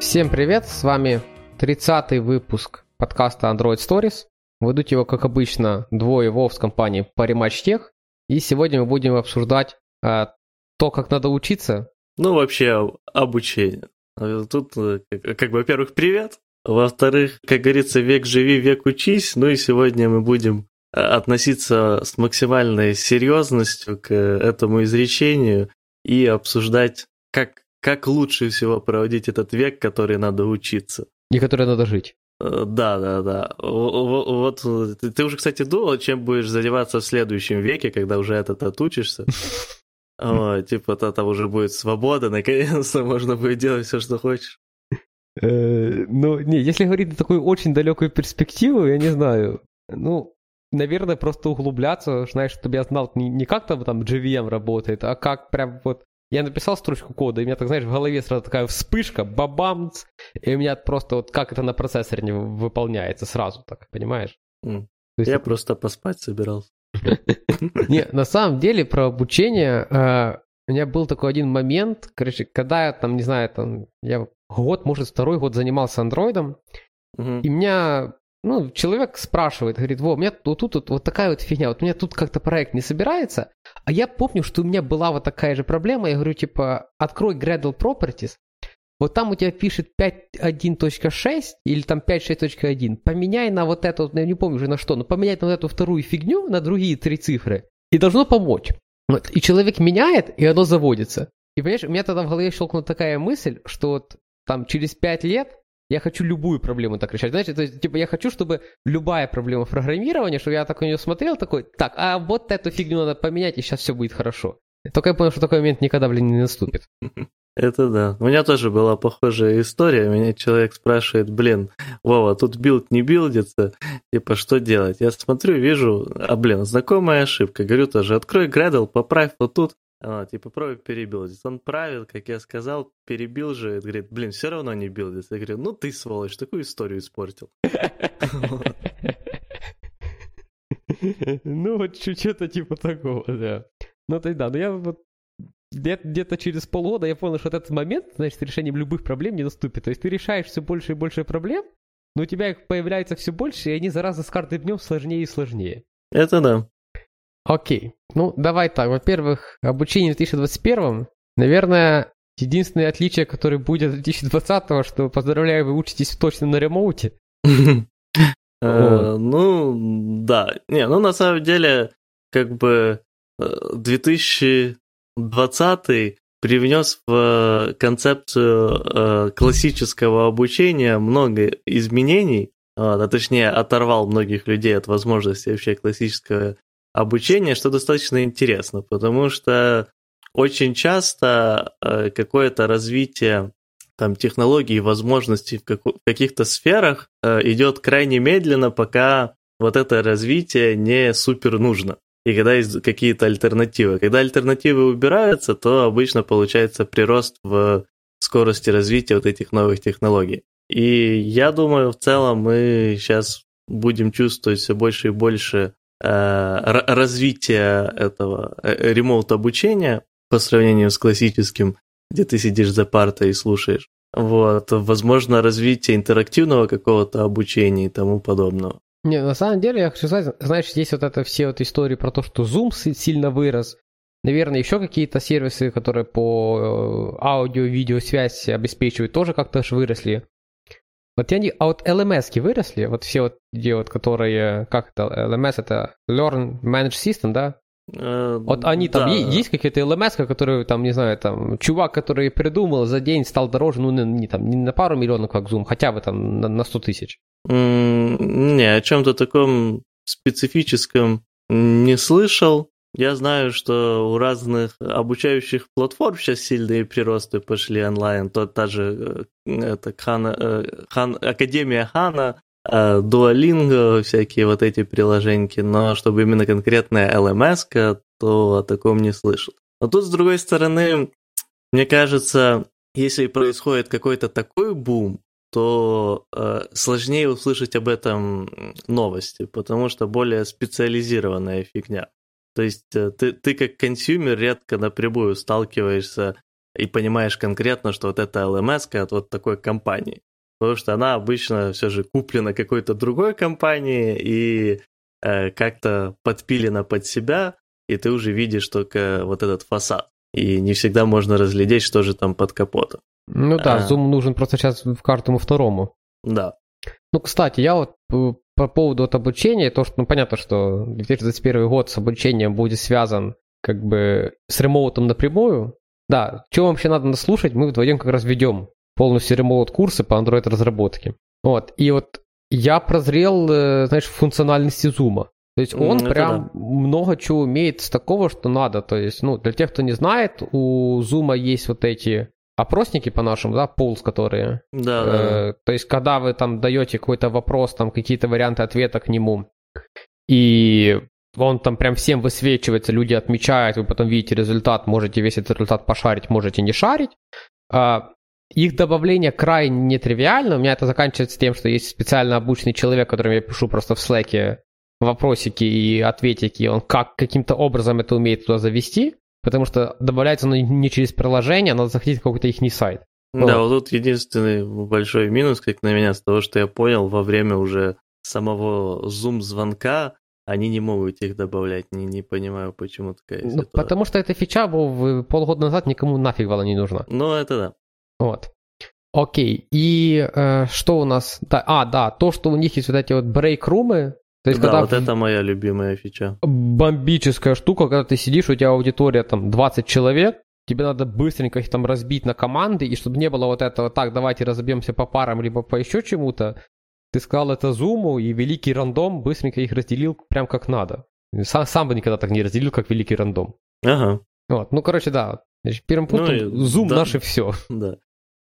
Всем привет, с вами 30-й выпуск подкаста Android Stories. Ведут его, как обычно, двое Вов с компании Parimatch Tech. И сегодня мы будем обсуждать э, то, как надо учиться. Ну, вообще, обучение. Тут, э, как, как бы, во-первых, привет. Во-вторых, как говорится, век живи, век учись. Ну и сегодня мы будем э, относиться с максимальной серьезностью к этому изречению и обсуждать, как как лучше всего проводить этот век, который надо учиться. И который надо жить. Э, да, да, да. Вот ты уже, кстати, думал, чем будешь заниматься в следующем веке, когда уже этот отучишься? О, типа, тогда уже будет свобода, наконец-то можно будет делать все, что хочешь. Э, ну, не, если говорить на такую очень далекую перспективу, я не знаю. Ну, наверное, просто углубляться, знаешь, чтобы я знал не, не как там, там JVM работает, а как прям вот я написал строчку кода, и у меня, так знаешь, в голове сразу такая вспышка, бабамц, и у меня просто вот как это на процессоре не выполняется сразу так, понимаешь? Mm. Я это... просто поспать собирался. Не, на самом деле про обучение э, у меня был такой один момент, короче, когда я там, не знаю, там, я год, может, второй год занимался андроидом, и меня ну, человек спрашивает, говорит, во, у меня вот тут вот, вот такая вот фигня, вот у меня тут как-то проект не собирается, а я помню, что у меня была вот такая же проблема, я говорю, типа, открой Gradle Properties, вот там у тебя пишет 5.1.6 или там 5.6.1, поменяй на вот это, я не помню уже на что, но поменяй на вот эту вторую фигню, на другие три цифры, и должно помочь. Вот, и человек меняет, и оно заводится. И понимаешь, у меня тогда в голове щелкнула такая мысль, что вот там через 5 лет я хочу любую проблему так решать. Знаете, то есть, типа, я хочу, чтобы любая проблема в программировании, чтобы я так на нее смотрел, такой, так, а вот эту фигню надо поменять, и сейчас все будет хорошо. Только я понял, что такой момент никогда, блин, не наступит. Это да. У меня тоже была похожая история. Меня человек спрашивает, блин, Вова, тут build не билдится, типа, что делать? Я смотрю, вижу, а, блин, знакомая ошибка. Говорю тоже, открой Gradle, поправь вот тут. А, типа про перебилдить. Он правил, как я сказал, перебилдил же. Говорит, блин, все равно не билдится. Я говорю, ну ты сволочь, такую историю испортил. Ну вот что-то типа такого, да. Ну то да, но я вот где-то через полгода я понял, что этот момент, значит, решением любых проблем не наступит. То есть ты решаешь все больше и больше проблем, но у тебя их появляется все больше, и они зараза с каждым днем сложнее и сложнее. Это да. Окей. Ну, давай так. Во-первых, обучение в 2021, наверное, единственное отличие, которое будет в 2020, что, поздравляю, вы учитесь точно на ремоуте. Э, ну, да. Не, ну, на самом деле, как бы 2020 э, привнес в концепцию э, классического обучения много изменений, а точнее оторвал многих людей от возможности вообще классического обучение, что достаточно интересно, потому что очень часто э, какое-то развитие там, технологий и возможностей в, в каких-то сферах э, идет крайне медленно, пока вот это развитие не супер нужно. И когда есть какие-то альтернативы. Когда альтернативы убираются, то обычно получается прирост в скорости развития вот этих новых технологий. И я думаю, в целом мы сейчас будем чувствовать все больше и больше Э, развития этого э, ремоут обучения по сравнению с классическим, где ты сидишь за партой и слушаешь. Вот, возможно, развитие интерактивного какого-то обучения и тому подобного. Не, на самом деле, я хочу сказать, знаешь, здесь вот это все вот истории про то, что Zoom сильно вырос. Наверное, еще какие-то сервисы, которые по э, аудио-видеосвязи обеспечивают, тоже как-то аж выросли. Вот они, а вот LMS выросли, вот все вот где вот, которые, как это, LMS это Learn Manage System, да? Uh, вот они там, да. есть, есть какие-то LMS, которые там, не знаю, там, чувак, который придумал, за день стал дороже, ну, не, не, там, не на пару миллионов, как Zoom, хотя бы там на, на 100 тысяч. Mm, не, о чем-то таком специфическом не слышал. Я знаю, что у разных обучающих платформ сейчас сильные приросты пошли онлайн. То та же э, это Хана, э, Хан, Академия Хана, э, Duolingo, всякие вот эти приложеньки, но чтобы именно конкретная LMS, то о таком не слышал. Но тут, с другой стороны, мне кажется, если происходит какой-то такой бум, то э, сложнее услышать об этом новости, потому что более специализированная фигня. То есть э, ты, ты как consumer редко напрямую сталкиваешься и понимаешь конкретно, что вот это LMS от вот такой компании. Потому что она обычно все же куплена какой-то другой компанией и э, как-то подпилена под себя, и ты уже видишь только вот этот фасад. И не всегда можно разглядеть, что же там под капотом. Ну да, а... зум нужен просто сейчас в каждому второму. Да. Ну, кстати, я вот э, по поводу вот обучения, то, что, ну, понятно, что 2021 год с обучением будет связан как бы с ремоутом напрямую. Да, что вообще надо наслушать, мы вдвоем как раз ведем полностью ремоут курсы по Android разработке. Вот, и вот я прозрел, э, знаешь, функциональности зума. То есть он mm, прям да. много чего умеет с такого, что надо. То есть, ну, для тех, кто не знает, у Zoom есть вот эти опросники по-нашему, да, полз, которые. Да, да. Э, то есть, когда вы там даете какой-то вопрос, там какие-то варианты ответа к нему, и он там прям всем высвечивается, люди отмечают, вы потом видите результат, можете весь этот результат пошарить, можете не шарить. А, их добавление крайне нетривиально. У меня это заканчивается тем, что есть специально обученный человек, которому я пишу просто в слэке вопросики и ответики, он как каким-то образом это умеет туда завести, потому что добавляется оно не через приложение, а надо заходить в какой-то их сайт. Да, вот. вот тут единственный большой минус, как на меня, с того, что я понял, во время уже самого Zoom-звонка они не могут их добавлять. Не, не понимаю, почему такая ну, ситуация. Потому что эта фича полгода назад никому нафиг была не нужна. Ну, это да. Вот. Окей, и э, что у нас? Да, а, да, то, что у них есть вот эти вот брейк-румы, то есть, да, когда вот это моя любимая фича. Бомбическая штука, когда ты сидишь, у тебя аудитория там 20 человек, тебе надо быстренько их там разбить на команды, и чтобы не было вот этого, так, давайте разобьемся по парам, либо по еще чему-то, ты сказал это зуму, и великий рандом быстренько их разделил прям как надо. Сам, сам бы никогда так не разделил, как великий рандом. Ага. Вот, ну, короче, да. Значит, первым пунктом ну, зум да, наше все. Да.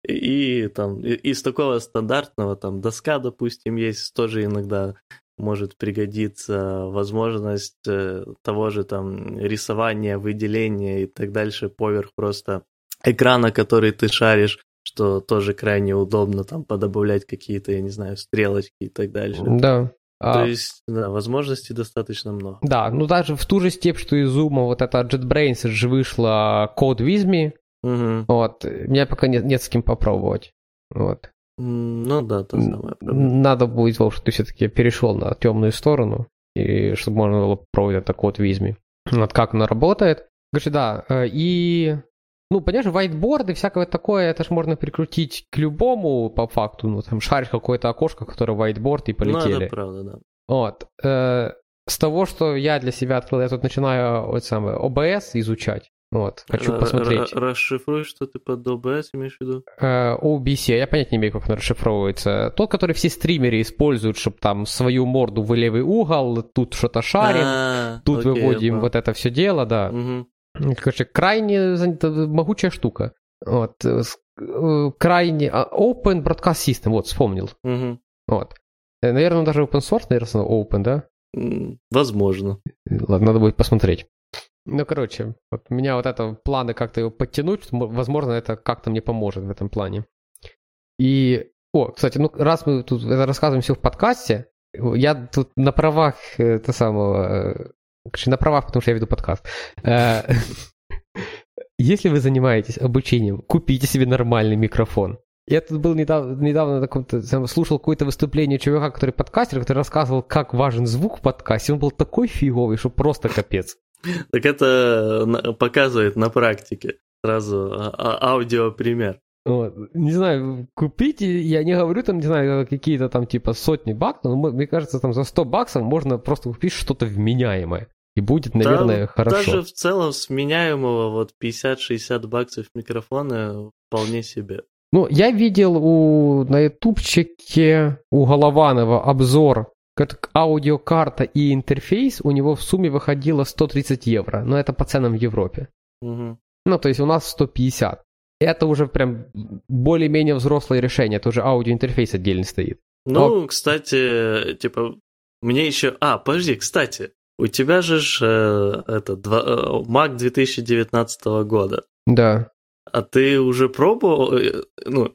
И, и там из такого стандартного, там, доска, допустим, есть тоже иногда может пригодиться возможность э, того же там рисования, выделения и так дальше поверх просто экрана, который ты шаришь, что тоже крайне удобно там подобавлять какие-то, я не знаю, стрелочки и так дальше. Да. То а... есть, да, возможностей достаточно много. Да, ну даже в ту же степь, что из Zoom, вот это JetBrains же вышла Code With Me, угу. вот, меня пока нет, нет с кем попробовать, вот. Ну да, то самое. Надо будет, чтобы ты все-таки перешел на темную сторону, и чтобы можно было пробовать это код в Визме. Вот как оно работает. Короче, да, э, и ну, понимаешь, whiteboard и всякое такое, это же можно прикрутить к любому, по факту, ну, там, шаришь какое-то окошко, которое whiteboard, и полетели. Ну, это правда, да. Вот. Э, с того, что я для себя открыл, я тут начинаю вот самое, OBS изучать. Вот, хочу посмотреть. Расшифруй, что ты под OBS имеешь в виду? OBC, я понять не имею, как он расшифровывается. Тот, который все стримеры используют, чтобы там свою морду в левый угол, тут что-то шарим, а, тут выводим вот это все дело, да. Короче, крайне могучая штука. Вот. Э, крайне... А, open Broadcast System, вот, вспомнил. Вот. Э, наверное, даже open source, наверное, open, да? Возможно. Ладно, надо будет посмотреть. Ну, короче, вот у меня вот это планы как-то его подтянуть, возможно, это как-то мне поможет в этом плане. И, о, кстати, ну, раз мы тут это рассказываем все в подкасте, я тут на правах это самого, э, на правах, потому что я веду подкаст. Э, если вы занимаетесь обучением, купите себе нормальный микрофон. Я тут был недавно, недавно на каком-то, слушал какое-то выступление чувака, который подкастер, который рассказывал, как важен звук в подкасте. Он был такой фиговый, что просто капец. Так это показывает на практике сразу а, а, аудиопример. Вот. Не знаю, купите, я не говорю там, не знаю, какие-то там типа сотни баксов, но мне кажется, там за 100 баксов можно просто купить что-то вменяемое. И будет, наверное, да, хорошо. Даже в целом с меняемого вот 50-60 баксов микрофона вполне себе. Ну, я видел у, на ютубчике у Голованова обзор как аудиокарта и интерфейс у него в сумме выходило 130 евро, но это по ценам в Европе. Угу. Ну, то есть у нас 150. Это уже прям более-менее взрослое решение, это уже аудиоинтерфейс отдельно стоит. Ну, но... кстати, типа, мне еще... А, подожди, кстати, у тебя же ж, э, это, два, э, Mac 2019 года. Да. А ты уже пробовал, э, ну,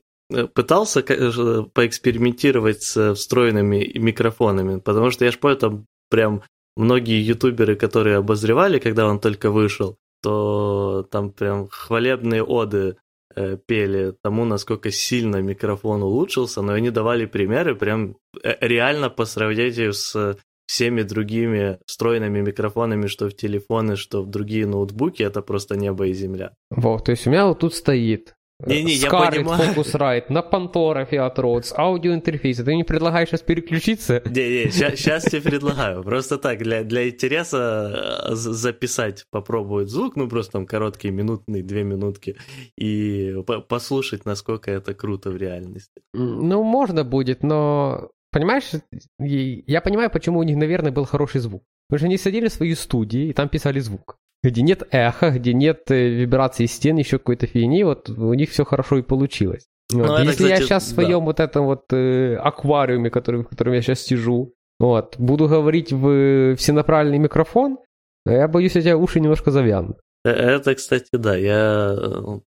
пытался э, поэкспериментировать с встроенными микрофонами, потому что я ж помню, там прям многие ютуберы, которые обозревали, когда он только вышел, то там прям хвалебные оды э, пели тому, насколько сильно микрофон улучшился, но они давали примеры прям э, реально по сравнению с всеми другими встроенными микрофонами, что в телефоны, что в другие ноутбуки, это просто небо и земля. Вот, то есть у меня вот тут стоит не, не, я понимаю. Focusrite, на Pantora Fiat Rhodes, аудиоинтерфейсы. Ты мне предлагаешь сейчас переключиться? Не, не, сейчас тебе предлагаю. Просто так, для, для интереса э, записать, попробовать звук, ну просто там короткие, минутные, две минутки, и послушать, насколько это круто в реальности. Ну, можно будет, но понимаешь, я понимаю, почему у них, наверное, был хороший звук. Потому что они садили в свои студии и там писали звук где нет эха, где нет э, вибрации стен, еще какой-то фигни, вот у них все хорошо и получилось. Вот. Ну, это, Если кстати, я сейчас в своем да. вот этом вот э, аквариуме, который, в котором я сейчас сижу, вот, буду говорить в всенаправленный микрофон, я боюсь, у тебя уши немножко завянут. Э, это, кстати, да. Я,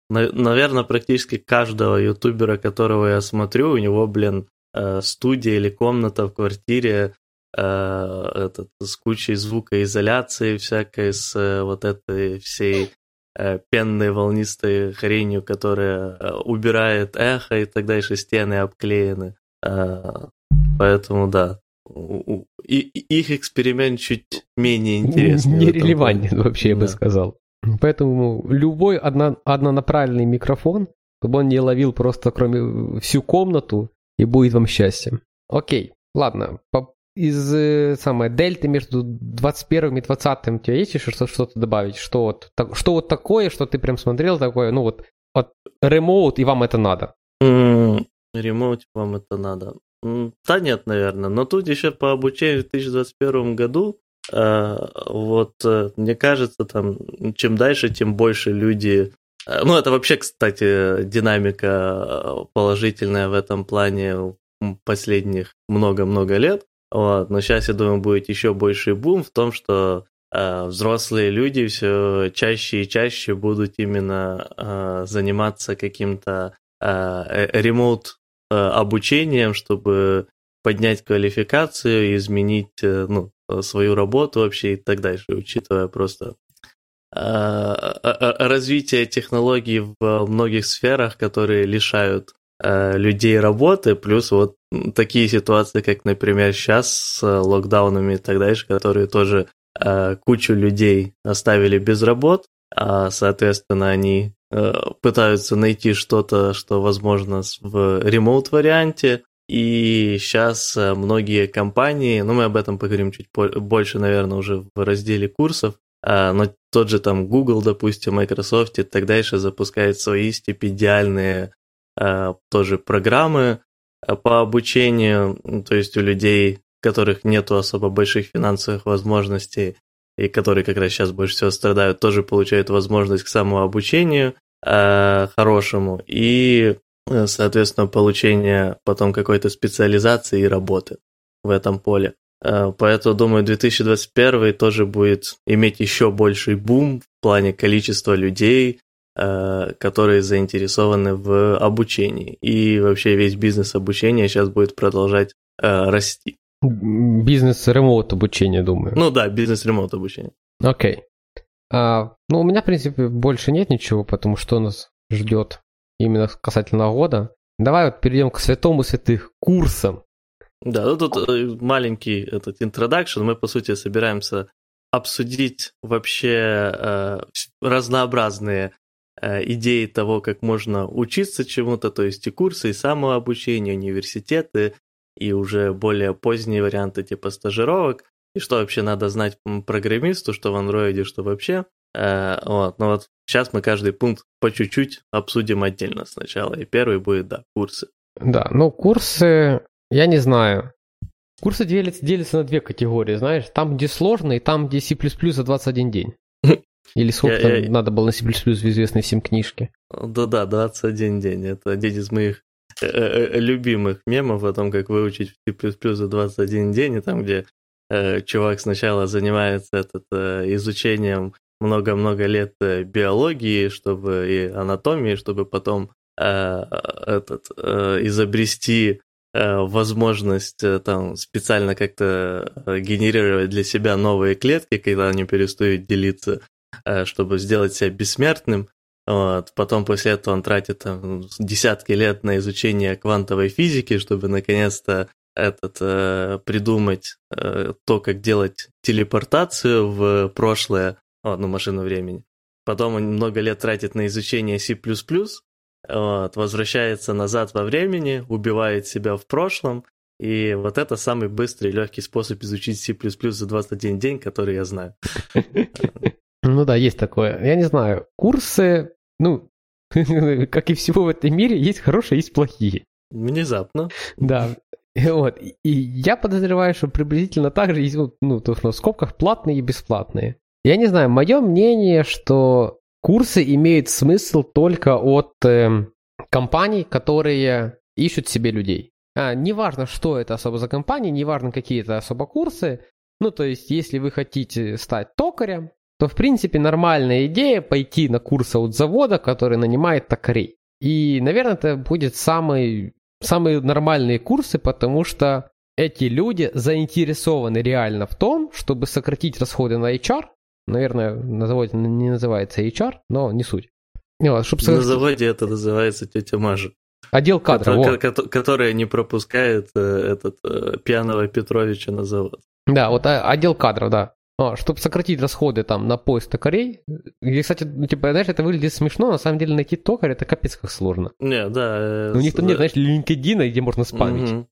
наверное, практически каждого ютубера, которого я смотрю, у него, блин, э, студия или комната в квартире Э, этот, с кучей звукоизоляции всякой, с э, вот этой всей э, пенной волнистой хренью, которая убирает эхо и так дальше, стены обклеены. Поэтому да, и, их эксперимент чуть менее интересный. Нерелевантен вообще, я бы сказал. Поэтому любой одно, однонаправленный микрофон, чтобы он не ловил просто кроме всю комнату, и будет вам счастье. Окей, ладно, по, из э, самой дельты между 21 и 20 у тебя есть еще что-то добавить? Что вот, так, что вот такое, что ты прям смотрел такое, ну вот, вот ремоут, и вам это надо? Ремоут, вам это надо. Да нет, наверное. Но тут еще по обучению в 2021 году, э, вот, э, мне кажется, там, чем дальше, тем больше люди ну, это вообще, кстати, динамика положительная в этом плане последних много-много лет. Вот. Но сейчас, я думаю, будет еще больший бум в том, что э, взрослые люди все чаще и чаще будут именно э, заниматься каким-то э, ремоут э, обучением, чтобы поднять квалификацию, изменить э, ну, свою работу вообще и так дальше, учитывая просто развитие технологий в многих сферах, которые лишают Э, людей работы, плюс вот такие ситуации, как, например, сейчас с локдаунами и так дальше, которые тоже э, кучу людей оставили без работ, а, соответственно, они э, пытаются найти что-то, что возможно в ремоут-варианте, и сейчас многие компании, ну мы об этом поговорим чуть больше, наверное, уже в разделе курсов, но тот же там Google, допустим, Microsoft и так дальше запускают свои стипендиальные Э, тоже программы э, по обучению, то есть у людей, у которых нет особо больших финансовых возможностей и которые как раз сейчас больше всего страдают, тоже получают возможность к самообучению э, хорошему и, э, соответственно, получение потом какой-то специализации и работы в этом поле. Э, поэтому, думаю, 2021 тоже будет иметь еще больший бум в плане количества людей, Э, которые заинтересованы в обучении. И вообще весь бизнес обучения сейчас будет продолжать э, расти. Бизнес ремоут обучения, думаю. Ну да, бизнес ремоут обучения. Окей. Okay. А, ну, у меня, в принципе, больше нет ничего, потому что нас ждет именно касательно года. Давай вот перейдем к святому святых курсам. Да, ну тут э, маленький этот интродакшн. Мы, по сути, собираемся обсудить вообще э, разнообразные Э, идеи того, как можно учиться чему-то, то есть и курсы, и самообучение, университеты, и уже более поздние варианты типа стажировок, и что вообще надо знать программисту, что в андроиде, что вообще. Э, вот. Но вот сейчас мы каждый пункт по чуть-чуть обсудим отдельно сначала. И первый будет, да, курсы. Да, ну курсы, я не знаю. Курсы делятся, делятся на две категории, знаешь, там, где сложно, и там, где C++ за 21 день. Или сколько я, там я... надо было на C++ в известной всем книжке? Да-да, 21 день. Это один из моих э, э, э, любимых мемов о том, как выучить C++ за 21 день, и там, где э, чувак сначала занимается этот, э, изучением много-много лет биологии, чтобы и анатомии, чтобы потом э, этот, э, изобрести э, возможность э, там специально как-то генерировать для себя новые клетки, когда они перестают делиться чтобы сделать себя бессмертным. Вот. Потом после этого он тратит там, десятки лет на изучение квантовой физики, чтобы наконец-то этот, э, придумать э, то, как делать телепортацию в прошлое, ну, машину времени. Потом он много лет тратит на изучение C++, вот, возвращается назад во времени, убивает себя в прошлом, и вот это самый быстрый и легкий способ изучить C++ за 21 день, который я знаю. Ну да, есть такое. Я не знаю, курсы, ну, как и всего в этом мире, есть хорошие, есть плохие. Внезапно. Да. Вот. И я подозреваю, что приблизительно так же есть, ну, то, что в скобках платные и бесплатные. Я не знаю, мое мнение, что курсы имеют смысл только от э, компаний, которые ищут себе людей. А, неважно, что это особо за компания, неважно, какие это особо курсы. Ну, то есть, если вы хотите стать токарем, то, в принципе, нормальная идея пойти на курсы от завода, который нанимает токарей. И, наверное, это будет самый, самые нормальные курсы, потому что эти люди заинтересованы реально в том, чтобы сократить расходы на HR. Наверное, на заводе не называется HR, но не суть. Вот, чтобы. На заводе это называется тетя Мажа. Отдел кадров. Который, которая не пропускает э, этот э, пьяного Петровича на завод. Да, вот а, отдел кадров, да. А, чтобы сократить расходы там на поиск токарей. И, кстати, ну, типа, знаешь, это выглядит смешно, на самом деле найти токаря это капец как сложно. Не, да. Э, У них там нет, знаешь, LinkedIn, где можно спамить. Угу.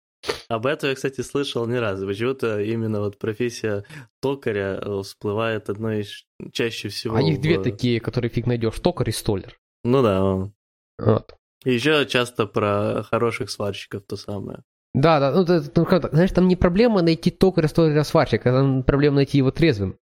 Об этом я, кстати, слышал не раз. Почему-то именно вот профессия токаря э, всплывает одной из чаще всего. А их в... две такие, которые фиг найдешь, токарь и столер. Ну да. Вот. И еще часто про хороших сварщиков то самое. Да, да, ну, ты, ну как, знаешь, там не проблема найти токаря, столера, сварщика, там проблема найти его трезвым.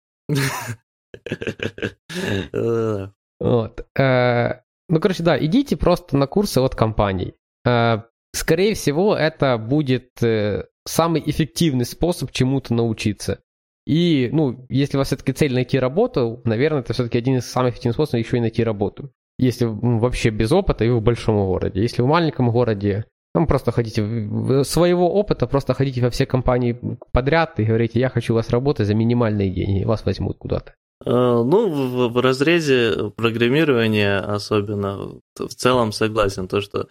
Вот. Э, ну, короче, да, идите просто на курсы от компаний. Э, скорее всего, это будет э, самый эффективный способ чему-то научиться. И, ну, если у вас все-таки цель найти работу, наверное, это все-таки один из самых эффективных способов еще и найти работу. Если вообще без опыта и в большом городе. Если в маленьком городе, там просто хотите своего опыта, просто ходите во все компании подряд и говорите, я хочу у вас работать за минимальные деньги, вас возьмут куда-то. Э, ну, в, в разрезе программирования особенно в целом согласен, то что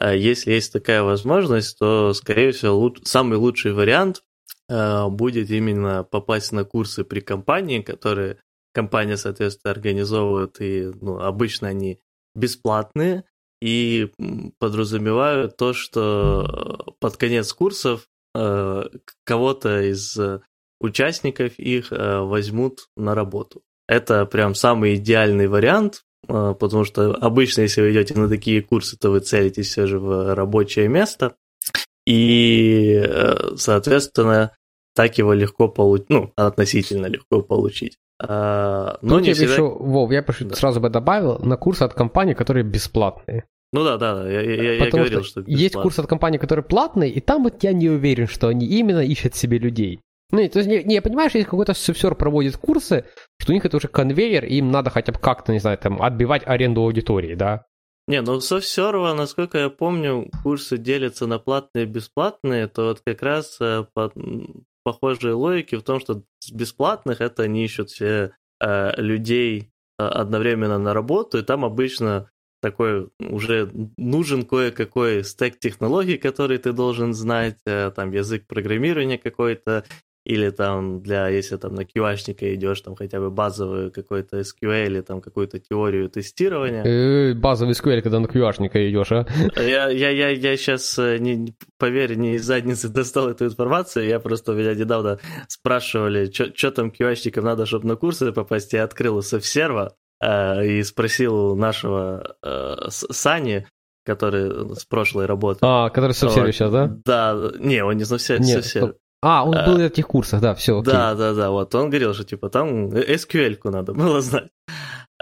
э, если есть такая возможность, то, скорее всего, луч, самый лучший вариант э, будет именно попасть на курсы при компании, которые компания, соответственно, организовывает, и ну, обычно они бесплатные, и подразумевают то, что под конец курсов э, кого-то из участников их э, возьмут на работу. Это прям самый идеальный вариант, э, потому что обычно, если вы идете на такие курсы, то вы целитесь все же в рабочее место, и, э, соответственно, так его легко получить, ну, относительно легко получить. А, но Тут не всегда... еще, Вов, я да. сразу бы добавил, на курсы от компаний, которые бесплатные. Ну да, да, я, я, я говорил, что, что есть курсы от компаний, которые платные, и там вот я не уверен, что они именно ищут себе людей. Ну, то есть, не, не понимаешь, если какой-то субсер проводит курсы, что у них это уже конвейер, и им надо хотя бы как-то, не знаю, там, отбивать аренду аудитории, да? Не, ну софсерва, насколько я помню, курсы делятся на платные и бесплатные, то вот как раз э, по, похожие логики в том, что с бесплатных это они ищут все э, людей э, одновременно на работу, и там обычно такой уже нужен кое-какой стек технологий, который ты должен знать, э, там язык программирования какой-то, или там для, если там на QA-шника идешь, там хотя бы базовую какой-то SQL или там какую-то теорию тестирования. Э, базовый SQL, когда на QA-шника идешь, а? Я, я, я, я сейчас, э, не, поверь, не из задницы достал эту информацию, я просто меня недавно спрашивали, что там QA-шникам надо, чтобы на курсы попасть, я открыл серва э, и спросил нашего э, Сани, который с прошлой работы. А, который в сервере сейчас, да? Да, не, он не совсем, Нет, совсем. А, он был на этих курсах, да, все. Окей. Да, да, да, вот он говорил, что типа там SQL-ку надо было знать.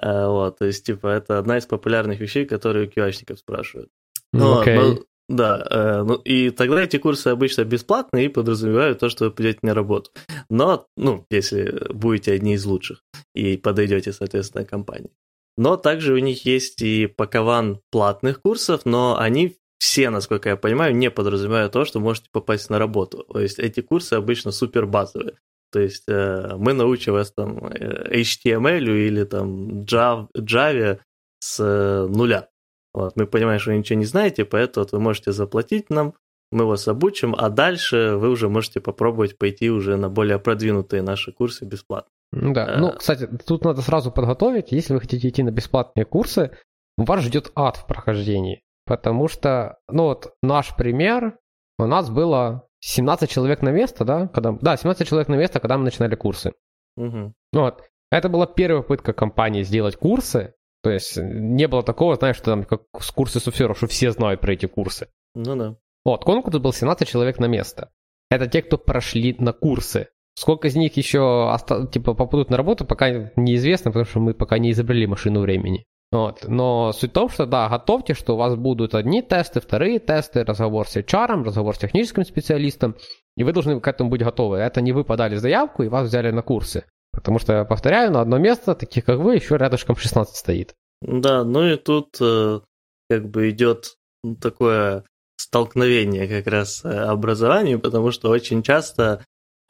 А, вот, то есть, типа, это одна из популярных вещей, которые у QA-шников спрашивают. Но, okay. но, да, э, ну, и тогда эти курсы обычно бесплатные и подразумевают то, что вы придете на работу. Но, ну, если будете одни из лучших и подойдете, соответственно, компании. Но также у них есть и пакован платных курсов, но они все, насколько я понимаю, не подразумевают то, что можете попасть на работу. То есть эти курсы обычно супер базовые. То есть э, мы научим вас там э, HTML или там Java, Java с нуля. Вот, мы понимаем, что вы ничего не знаете, поэтому вот вы можете заплатить нам, мы вас обучим, а дальше вы уже можете попробовать пойти уже на более продвинутые наши курсы бесплатно. Да, а... ну, кстати, тут надо сразу подготовить, если вы хотите идти на бесплатные курсы, вас ждет ад в прохождении, потому что, ну вот наш пример, у нас было 17 человек на место, да, когда, да, 17 человек на место, когда мы начинали курсы. Угу. Вот, это была первая попытка компании сделать курсы, то есть не было такого, знаешь, что там как с курсы суфлеров, что все знают про эти курсы. Ну да. Вот, конкурс был 17 человек на место. Это те, кто прошли на курсы. Сколько из них еще типа попадут на работу, пока неизвестно, потому что мы пока не изобрели машину времени. Вот. Но суть в том, что да, готовьте, что у вас будут одни тесты, вторые тесты, разговор с HR, разговор с техническим специалистом, и вы должны к этому быть готовы. Это не вы подали заявку и вас взяли на курсы. Потому что, повторяю, на одно место, таких как вы, еще рядышком 16 стоит. Да, ну и тут э, как бы идет такое столкновение как раз э, образованию, потому что очень часто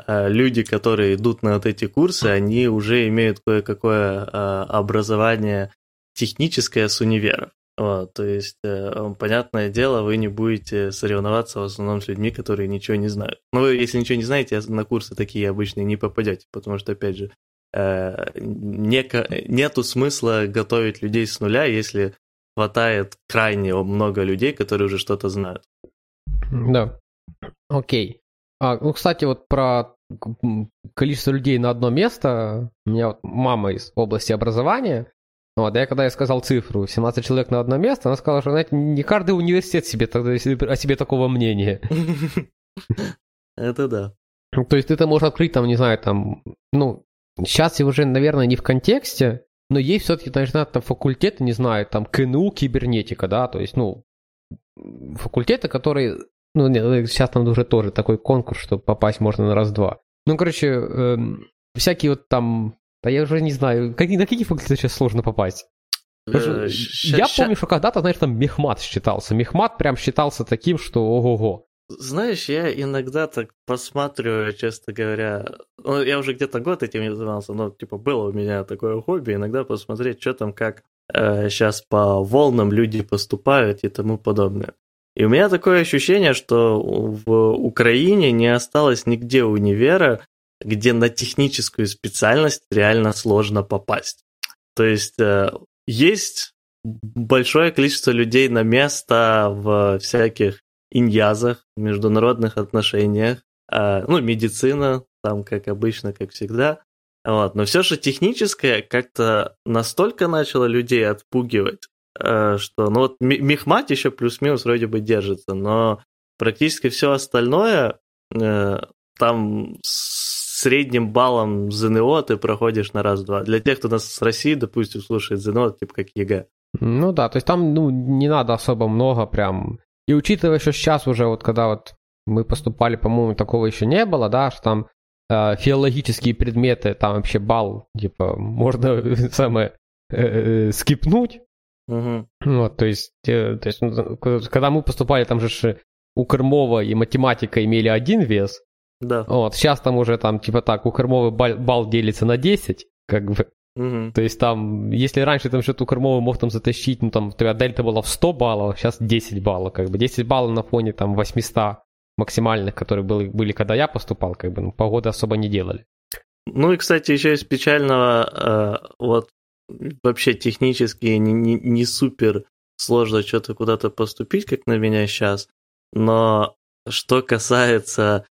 э, люди, которые идут на вот эти курсы, они уже имеют кое-какое образование техническое с универа. Вот, то есть, понятное дело, вы не будете соревноваться в основном с людьми, которые ничего не знают. Но вы, если ничего не знаете, на курсы такие обычные не попадете, потому что, опять же, неко, нету смысла готовить людей с нуля, если хватает крайне много людей, которые уже что-то знают. Да. Окей. А, ну, кстати, вот про количество людей на одно место. У меня вот мама из области образования. Вот, я когда я сказал цифру 17 человек на одно место, она сказала, что, знаете, не каждый университет себе тогда, о себе такого мнения. Это да. То есть ты-то можешь открыть там, не знаю, там, ну, сейчас я уже, наверное, не в контексте, но есть все-таки, наверное, там факультеты, не знаю, там КНУ, кибернетика, да, то есть, ну, факультеты, которые, ну, сейчас там уже тоже такой конкурс, что попасть можно на раз-два. Ну, короче, эм, всякие вот там, да я уже не знаю, как, на какие факультеты сейчас сложно попасть? Э, я помню, что когда-то, знаешь, там мехмат считался. Мехмат прям считался таким, что ого-го. Знаешь, я иногда так посматриваю, честно говоря, ну, я уже где-то год этим не занимался, но, типа, было у меня такое хобби, иногда посмотреть, что там, как э, сейчас по волнам люди поступают и тому подобное. И у меня такое ощущение, что в Украине не осталось нигде универа, где на техническую специальность реально сложно попасть. То есть э, есть большое количество людей на место в всяких иньязах, международных отношениях, э, ну, медицина, там, как обычно, как всегда. Вот. Но все же техническое как-то настолько начало людей отпугивать, э, что, ну вот, мехмат еще плюс-минус вроде бы держится, но практически все остальное, там средним баллом ЗНО ты проходишь на раз-два. Для тех, кто нас с России, допустим, слушает ЗНО, типа как ЕГЭ. Ну да, то есть там ну, не надо особо много прям и учитывая, что сейчас уже, вот когда вот мы поступали, по-моему, такого еще не было, да, что там э, филологические предметы, там вообще бал, типа, можно самое э, э, скипнуть. Угу. Вот, то есть, э, то есть, ну, когда мы поступали, там же у Кормова и математика имели один вес. Да. Вот, сейчас там уже там, типа так, у Кормова бал, бал делится на 10, как бы. Угу. То есть там, если раньше там что-то кормовый мог там затащить, ну там у тебя дельта была в 100 баллов, сейчас 10 баллов, как бы 10 баллов на фоне там 800 максимальных, которые были, были когда я поступал, как бы ну, погоды особо не делали. Ну и, кстати, еще из печального, э, вот вообще технически не, не, не супер сложно что-то куда-то поступить, как на меня сейчас, но что касается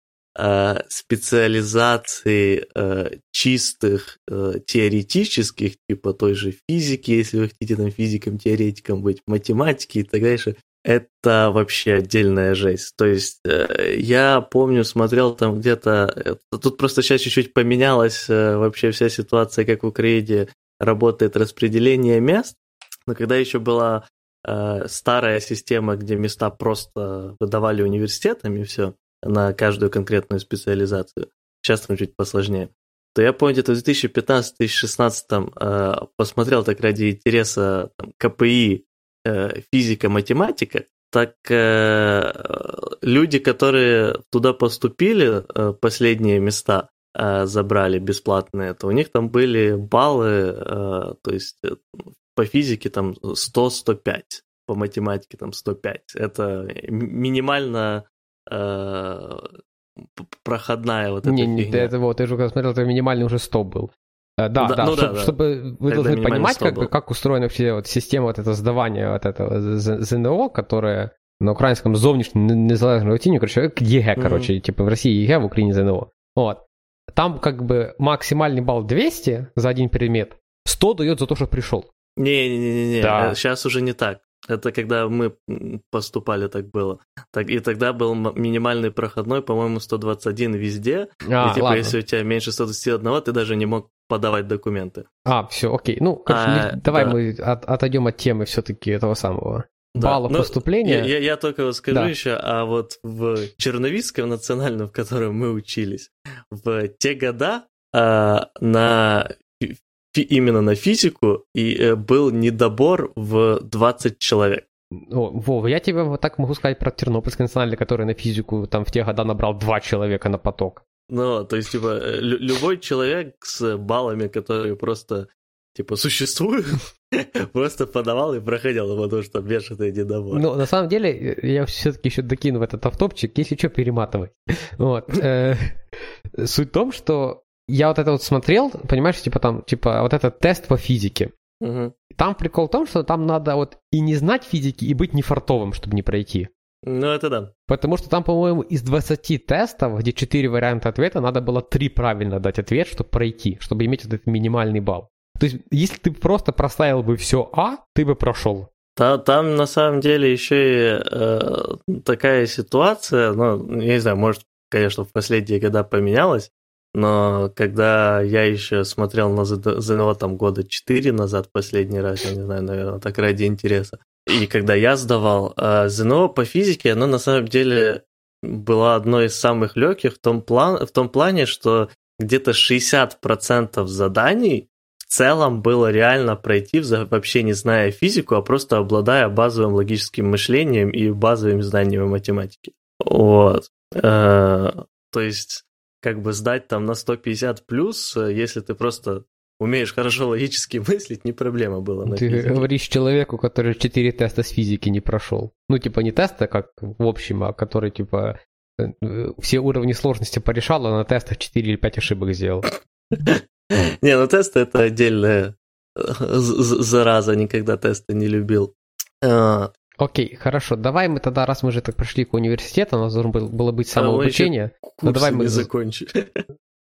специализации э, чистых э, теоретических, типа той же физики, если вы хотите там физиком-теоретиком быть, математики и так дальше, это вообще отдельная жесть. То есть я помню, смотрел там где-то... Тут просто сейчас чуть-чуть поменялась вообще вся ситуация, как в Украине работает распределение мест. Но когда еще была старая система, где места просто выдавали университетами, все, на каждую конкретную специализацию, сейчас там чуть посложнее, то я помню, где-то в 2015-2016 э, посмотрел так ради интереса там, КПИ э, физика-математика, так э, люди, которые туда поступили, э, последние места э, забрали бесплатные, то у них там были баллы, э, то есть по физике там 100-105, по математике там 105. Это минимально э, проходная вот эта не, не, фигня. Это, вот, ты же смотрел, это минимальный уже 100 был. Э, да, да, да, ну, чтоб, да, да. чтобы вы Тогда должны понимать, как, как устроена вообще вот система вот этого сдавания вот этого ЗНО, которое на украинском зовнішнє незалежне оцінювання, короче, ЕГЭ, mm-hmm. короче, типа в России ЕГЭ, в Украине ЗНО. Вот. Там как бы максимальный балл 200 за один предмет, 100 дает за то, что пришел. Не-не-не, да. сейчас уже не так. Это когда мы поступали, так было. Так, и тогда был минимальный проходной, по-моему, 121 везде. А, и типа, ладно. если у тебя меньше 121, ты даже не мог подавать документы. А, все, окей. Ну, короче, а, давай да. мы от, отойдем от темы все-таки этого самого да. балла ну, поступления. Я, я, я только скажу да. еще, а вот в Черновицком национальном, в котором мы учились, в те года а, на именно на физику, и э, был недобор в 20 человек. О, Вова, я тебе вот так могу сказать про Тернопольский национальный, который на физику там в те года набрал два человека на поток. Ну, то есть, типа, э, любой человек с баллами, которые просто, типа, существуют, просто подавал и проходил, потому что бешеный недовольный. Ну, на самом деле, э, я все-таки еще докину в этот автопчик, если что, перематывай. Вот. Суть в том, что я вот это вот смотрел, понимаешь, типа там, типа вот этот тест по физике. Угу. Там прикол в том, что там надо вот и не знать физики, и быть не фартовым, чтобы не пройти. Ну, это да. Потому что там, по-моему, из 20 тестов, где 4 варианта ответа, надо было 3 правильно дать ответ, чтобы пройти, чтобы иметь этот минимальный балл. То есть, если ты просто проставил бы все А, ты бы прошел. Та, там на самом деле еще и э, такая ситуация, ну, я не знаю, может, конечно, в последние года поменялась, но когда я еще смотрел на ЗНО там года 4 назад последний раз, я не знаю, наверное, так ради интереса, и когда я сдавал, а, ЗНО по физике, оно на самом деле было одной из самых легких в том, план, в том плане, что где-то 60% заданий в целом было реально пройти, вообще не зная физику, а просто обладая базовым логическим мышлением и базовыми знаниями математики. Вот. Э, то есть как бы сдать там на 150 плюс, э, если ты просто умеешь хорошо логически мыслить, не проблема была. На ты физике. говоришь человеку, который 4 теста с физики не прошел. Ну, типа не теста, как в общем, а который, типа, э, все уровни сложности порешал, а на тестах 4 или 5 ошибок сделал. Не, ну тесты это отдельная э, зараза, никогда тесты не любил. А, Окей, хорошо. Давай мы тогда, раз мы же так пришли к университету, у нас должно было быть самообучение. А ну, давай мы закончим.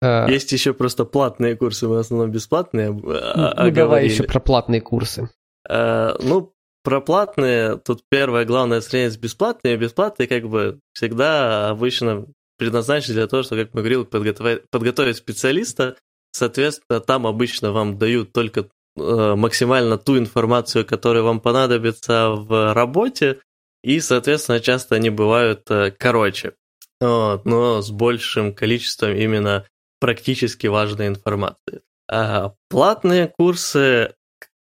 А, Есть еще просто платные курсы, мы в основном бесплатные. А, ну, давай еще про платные курсы. А, ну, про платные, тут первое главное сравнение с бесплатными. Бесплатные как бы всегда обычно предназначены для того, чтобы, как мы говорили, подготовить, подготовить специалиста. Соответственно, там обычно вам дают только Э, максимально ту информацию, которая вам понадобится в работе, и, соответственно, часто они бывают э, короче, вот, но с большим количеством именно практически важной информации. А платные курсы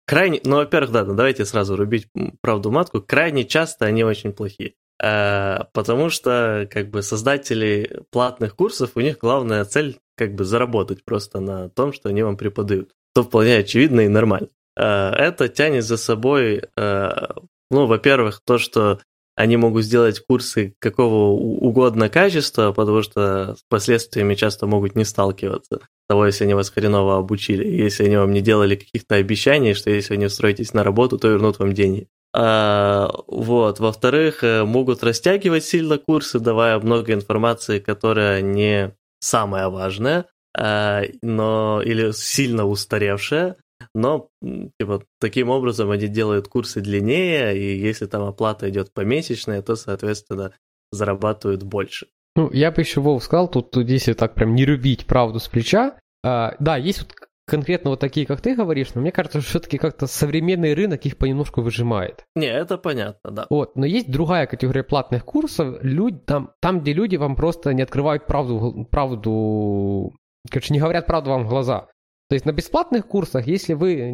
крайне, ну, во-первых, да, давайте сразу рубить правду матку, крайне часто они очень плохие. А, потому что, как бы, создатели платных курсов, у них главная цель, как бы, заработать просто на том, что они вам преподают то вполне очевидно и нормально. Э, это тянет за собой, э, ну, во-первых, то, что они могут сделать курсы какого угодно качества, потому что с последствиями часто могут не сталкиваться. Того, если они вас хреново обучили, если они вам не делали каких-то обещаний, что если вы не устроитесь на работу, то вернут вам деньги. А, вот. Во-вторых, могут растягивать сильно курсы, давая много информации, которая не самая важная. А, но или сильно устаревшая, но типа, таким образом они делают курсы длиннее, и если там оплата идет помесячная, то, соответственно, зарабатывают больше. Ну, я бы еще, Вов, сказал, тут, тут если так прям не рубить правду с плеча, а, да, есть вот конкретно вот такие, как ты говоришь, но мне кажется, что все-таки как-то современный рынок их понемножку выжимает. Не, это понятно, да. Вот, но есть другая категория платных курсов, люди, там, там, где люди вам просто не открывают правду, правду короче, не говорят правду вам в глаза. То есть на бесплатных курсах, если вы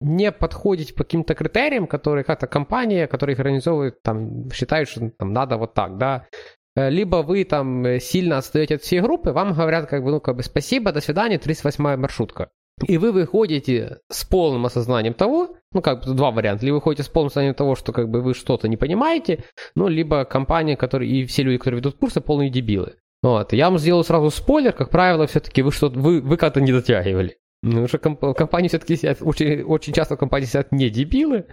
не подходите по каким-то критериям, которые как-то компания, которые их организовывают, там, считают, что там надо вот так, да, э, либо вы там сильно отстаете от всей группы, вам говорят как бы, ну, как бы спасибо, до свидания, 38-я маршрутка. И вы выходите с полным осознанием того, ну как бы два варианта, либо вы выходите с полным осознанием того, что как бы вы что-то не понимаете, ну либо компания, которые и все люди, которые ведут курсы, полные дебилы. Вот. Я вам сделаю сразу спойлер, как правило, все-таки вы что-то, вы, вы как-то не дотягивали. Потому что комп- компании все-таки сидят, очень, очень часто в компании сидят не дебилы,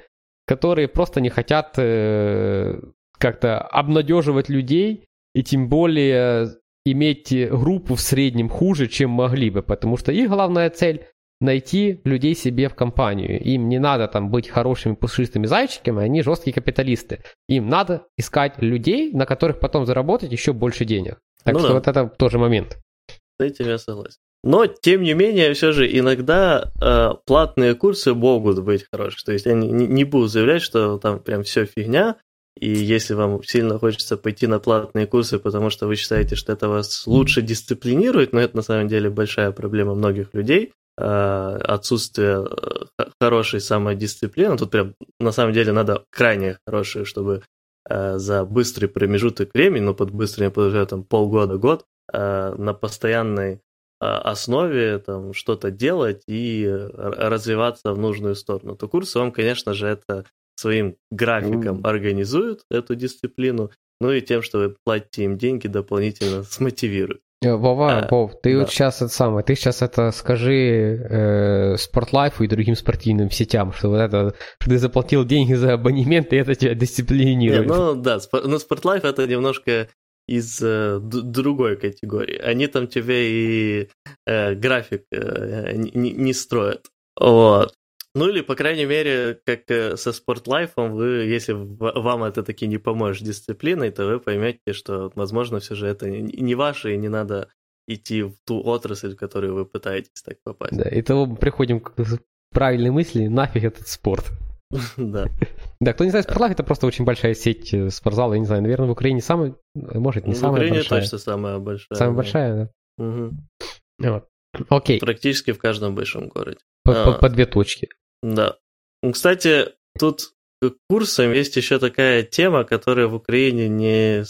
которые просто не хотят э, как-то обнадеживать людей и тем более иметь группу в среднем хуже, чем могли бы, потому что их главная цель найти людей себе в компанию. Им не надо там быть хорошими пушистыми зайчиками, они жесткие капиталисты. Им надо искать людей, на которых потом заработать еще больше денег. Так ну что да. вот это тоже момент. С этим я согласен. Но, тем не менее, все же иногда э, платные курсы могут быть хорошие. То есть я не, не буду заявлять, что там прям все фигня, и если вам сильно хочется пойти на платные курсы, потому что вы считаете, что это вас лучше дисциплинирует, но это на самом деле большая проблема многих людей, э, отсутствие э, хорошей самодисциплины. Тут прям на самом деле надо крайне хорошее, чтобы за быстрый промежуток времени, ну под быстрым я подразумеваю там полгода-год, на постоянной основе там что-то делать и развиваться в нужную сторону, то курсы вам, конечно же, это своим графиком mm. организуют эту дисциплину, ну и тем, что вы платите им деньги, дополнительно смотивируют. Э, Вова, а, Вов, ты да. вот сейчас это самое, ты сейчас это скажи э, Спортлайфу и другим спортивным сетям, что вот это, что ты заплатил деньги за абонемент, и это тебя дисциплинирует. Не, ну да, спор, ну Спортлайф это немножко из э, другой категории. Они там тебе и э, график э, не, не строят. Вот. Ну или, по крайней мере, как э, со спортлайфом, вы, если вам это таки не поможет дисциплиной, то вы поймете, что, возможно, все же это не ваше, и не надо идти в ту отрасль, в которую вы пытаетесь так попасть. Да, и того мы приходим к правильной мысли, нафиг этот спорт. Да. Да, кто не знает, Спортлайф это просто очень большая сеть э, спортзала, я не знаю, наверное, в Украине самая, может, не самая большая. В Украине точно самая большая. Самая большая, да. Окей. Практически в каждом большом городе. По, по две точки. Да. Кстати, тут к курсам есть еще такая тема, которая в Украине не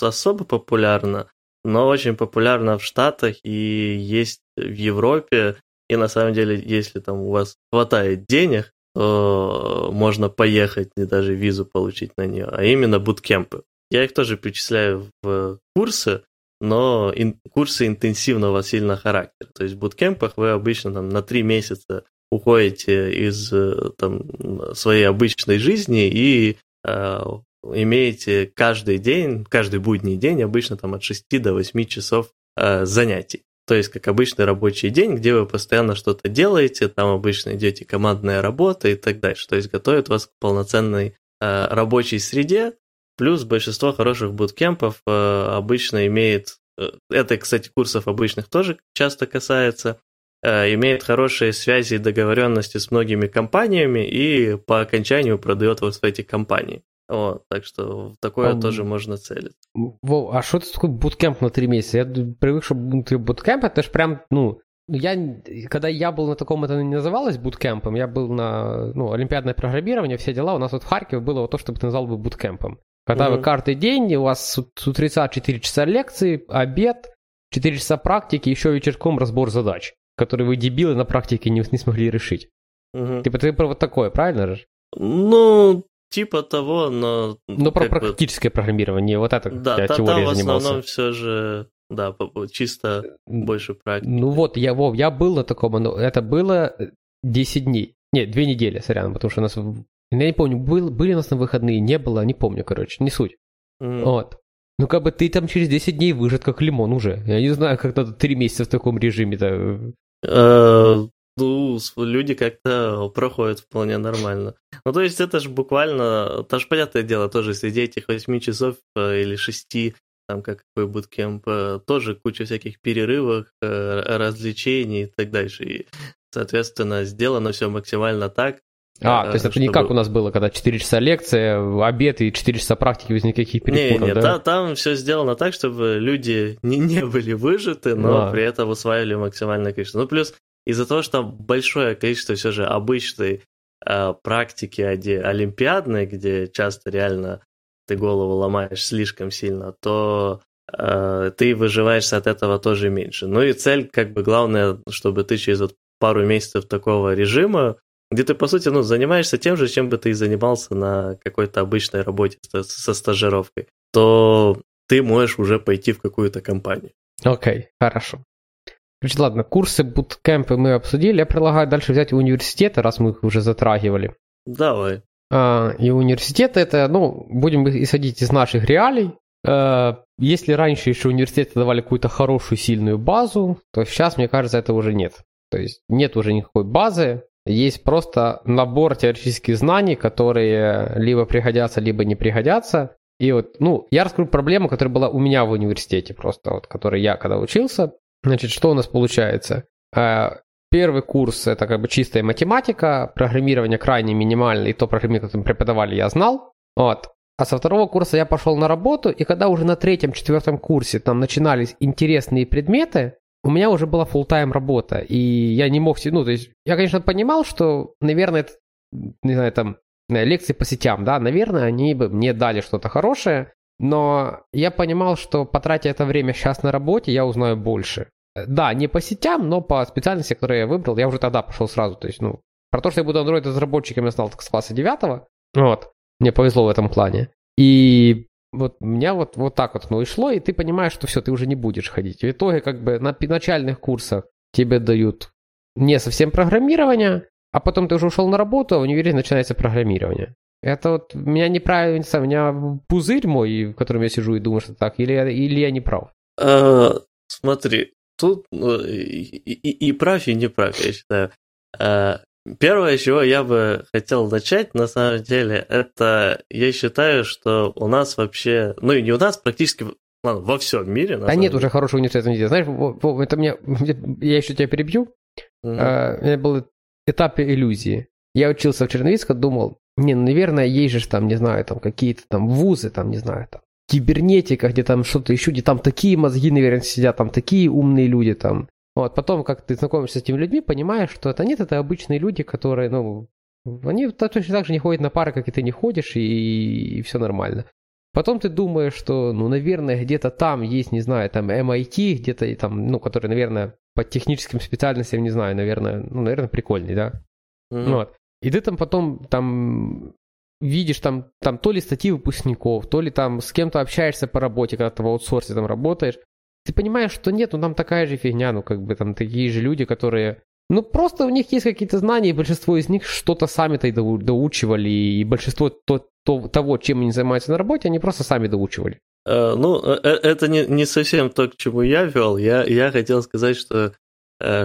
особо популярна, но очень популярна в Штатах и есть в Европе. И на самом деле, если там у вас хватает денег, то можно поехать и даже визу получить на нее, а именно буткемпы. Я их тоже причисляю в курсы, но ин- курсы интенсивного сильно характера. То есть в буткемпах вы обычно там на три месяца уходите из э, там, своей обычной жизни и э, имеете каждый день, каждый будний день обычно там от 6 до 8 часов э, занятий. То есть, как обычный рабочий день, где вы постоянно что-то делаете, там обычно идете командная работа и так дальше. То есть, готовят вас к полноценной э, рабочей среде. Плюс большинство хороших буткемпов э, обычно имеет, э, это, кстати, курсов обычных тоже часто касается, имеет хорошие связи и договоренности с многими компаниями и по окончанию продает вот в эти компании. Вот, так что в такое а, тоже можно целить. Вов, а что это такое буткемп на три месяца? Я привык, что буткемп это же прям, ну, я, когда я был на таком, это не называлось буткемпом, я был на, ну, олимпиадное программирование, все дела, у нас вот в Харькове было вот то, что ты назвал бы буткемпом. Когда mm-hmm. вы каждый день, у вас с утреца 4 часа лекции, обед, 4 часа практики, еще вечерком разбор задач который вы дебилы на практике не, не смогли решить. Угу. Типа ты про вот такое, правильно же? Ну, типа того, но... Ну, про практическое бы... программирование, вот это да, та, теория там в основном все же, да, чисто больше практики. Ну вот, я, Вов, я был на таком, но это было 10 дней. Нет, две недели, сорян, потому что у нас... Я не помню, был, были у нас на выходные, не было, не помню, короче, не суть. Mm. Вот. Ну, как бы ты там через 10 дней выжат как лимон уже. Я не знаю, как надо 3 месяца в таком режиме-то. Э, ну, люди как-то проходят вполне нормально. Ну, то есть это же буквально, это же понятное дело, тоже среди этих 8 часов э, или 6, там как какой буткемп, э, тоже куча всяких перерывов, развлечений и так дальше. И, соответственно, сделано все максимально так, а, то есть это чтобы... не как у нас было, когда 4 часа лекция, обед и 4 часа практики без никаких перекуров, не, не, да? Та, там все сделано так, чтобы люди не, не были выжаты, но а. при этом усваивали максимальное количество. Ну, плюс из-за того, что там большое количество все же обычной э, практики олимпиадной, где часто реально ты голову ломаешь слишком сильно, то э, ты выживаешься от этого тоже меньше. Ну и цель, как бы, главное, чтобы ты через вот пару месяцев такого режима, где ты, по сути, ну, занимаешься тем же, чем бы ты и занимался на какой-то обычной работе со стажировкой, то ты можешь уже пойти в какую-то компанию. Окей, okay, хорошо. Значит, ладно, курсы, буткемпы мы обсудили. Я предлагаю дальше взять университеты, раз мы их уже затрагивали. Давай. А, и университеты это, ну, будем исходить из наших реалий. А, если раньше еще университеты давали какую-то хорошую, сильную базу, то сейчас, мне кажется, это уже нет. То есть нет уже никакой базы, есть просто набор теоретических знаний, которые либо пригодятся, либо не пригодятся. И вот, ну, я расскажу проблему, которая была у меня в университете просто, вот, которой я когда учился. Значит, что у нас получается? А, первый курс это как бы чистая математика, программирование крайне минимальное, и то программирование, которое преподавали, я знал. Вот. А со второго курса я пошел на работу, и когда уже на третьем, четвертом курсе там начинались интересные предметы, у меня уже была full тайм работа, и я не мог, ну, то есть, я, конечно, понимал, что, наверное, это, не знаю, там, лекции по сетям, да, наверное, они бы мне дали что-то хорошее, но я понимал, что потратя это время сейчас на работе, я узнаю больше. Да, не по сетям, но по специальности, которую я выбрал, я уже тогда пошел сразу, то есть, ну, про то, что я буду Android-разработчиком, я знал так с класса 9 вот, мне повезло в этом плане. И вот меня вот, вот так вот оно и шло, и ты понимаешь, что все, ты уже не будешь ходить. В итоге как бы на начальных курсах тебе дают не совсем программирование, а потом ты уже ушел на работу, а в универе начинается программирование. Это вот меня неправильно, у меня пузырь мой, в котором я сижу и думаю, что так, или, или я не прав? А, смотри, тут ну, и, и, и прав, и не прав, я считаю. А, Первое, с чего я бы хотел начать, на самом деле, это я считаю, что у нас вообще, ну и не у нас, практически ладно, во всем мире. Да нет уже хорошего университета нигде. Знаешь, это мне, я еще тебя перебью. Uh, у меня был этап иллюзии. Я учился в Черновицком, думал, не, ну, наверное, есть же там, не знаю, там какие-то там вузы, там, не знаю, там, кибернетика, где там что-то еще, где там такие мозги, наверное, сидят, там такие умные люди, там, вот, потом, как ты знакомишься с этими людьми, понимаешь, что это нет, это обычные люди, которые, ну, они точно так же не ходят на пары, как и ты не ходишь, и, и все нормально. Потом ты думаешь, что, ну, наверное, где-то там есть, не знаю, там MIT, где-то там, ну, который, наверное, по техническим специальностям, не знаю, наверное, ну, наверное, прикольный, да? Mm-hmm. Вот. И ты там потом там видишь там, там то ли статьи выпускников, то ли там с кем-то общаешься по работе, когда ты в аутсорсе там работаешь, ты понимаешь, что нет, ну там такая же фигня, ну как бы там такие же люди, которые... Ну просто у них есть какие-то знания, и большинство из них что-то сами-то и доучивали, и большинство то, то, того, чем они занимаются на работе, они просто сами доучивали. Uh, ну, э, это не, не совсем то, к чему я вел. Я, я хотел сказать, что Э,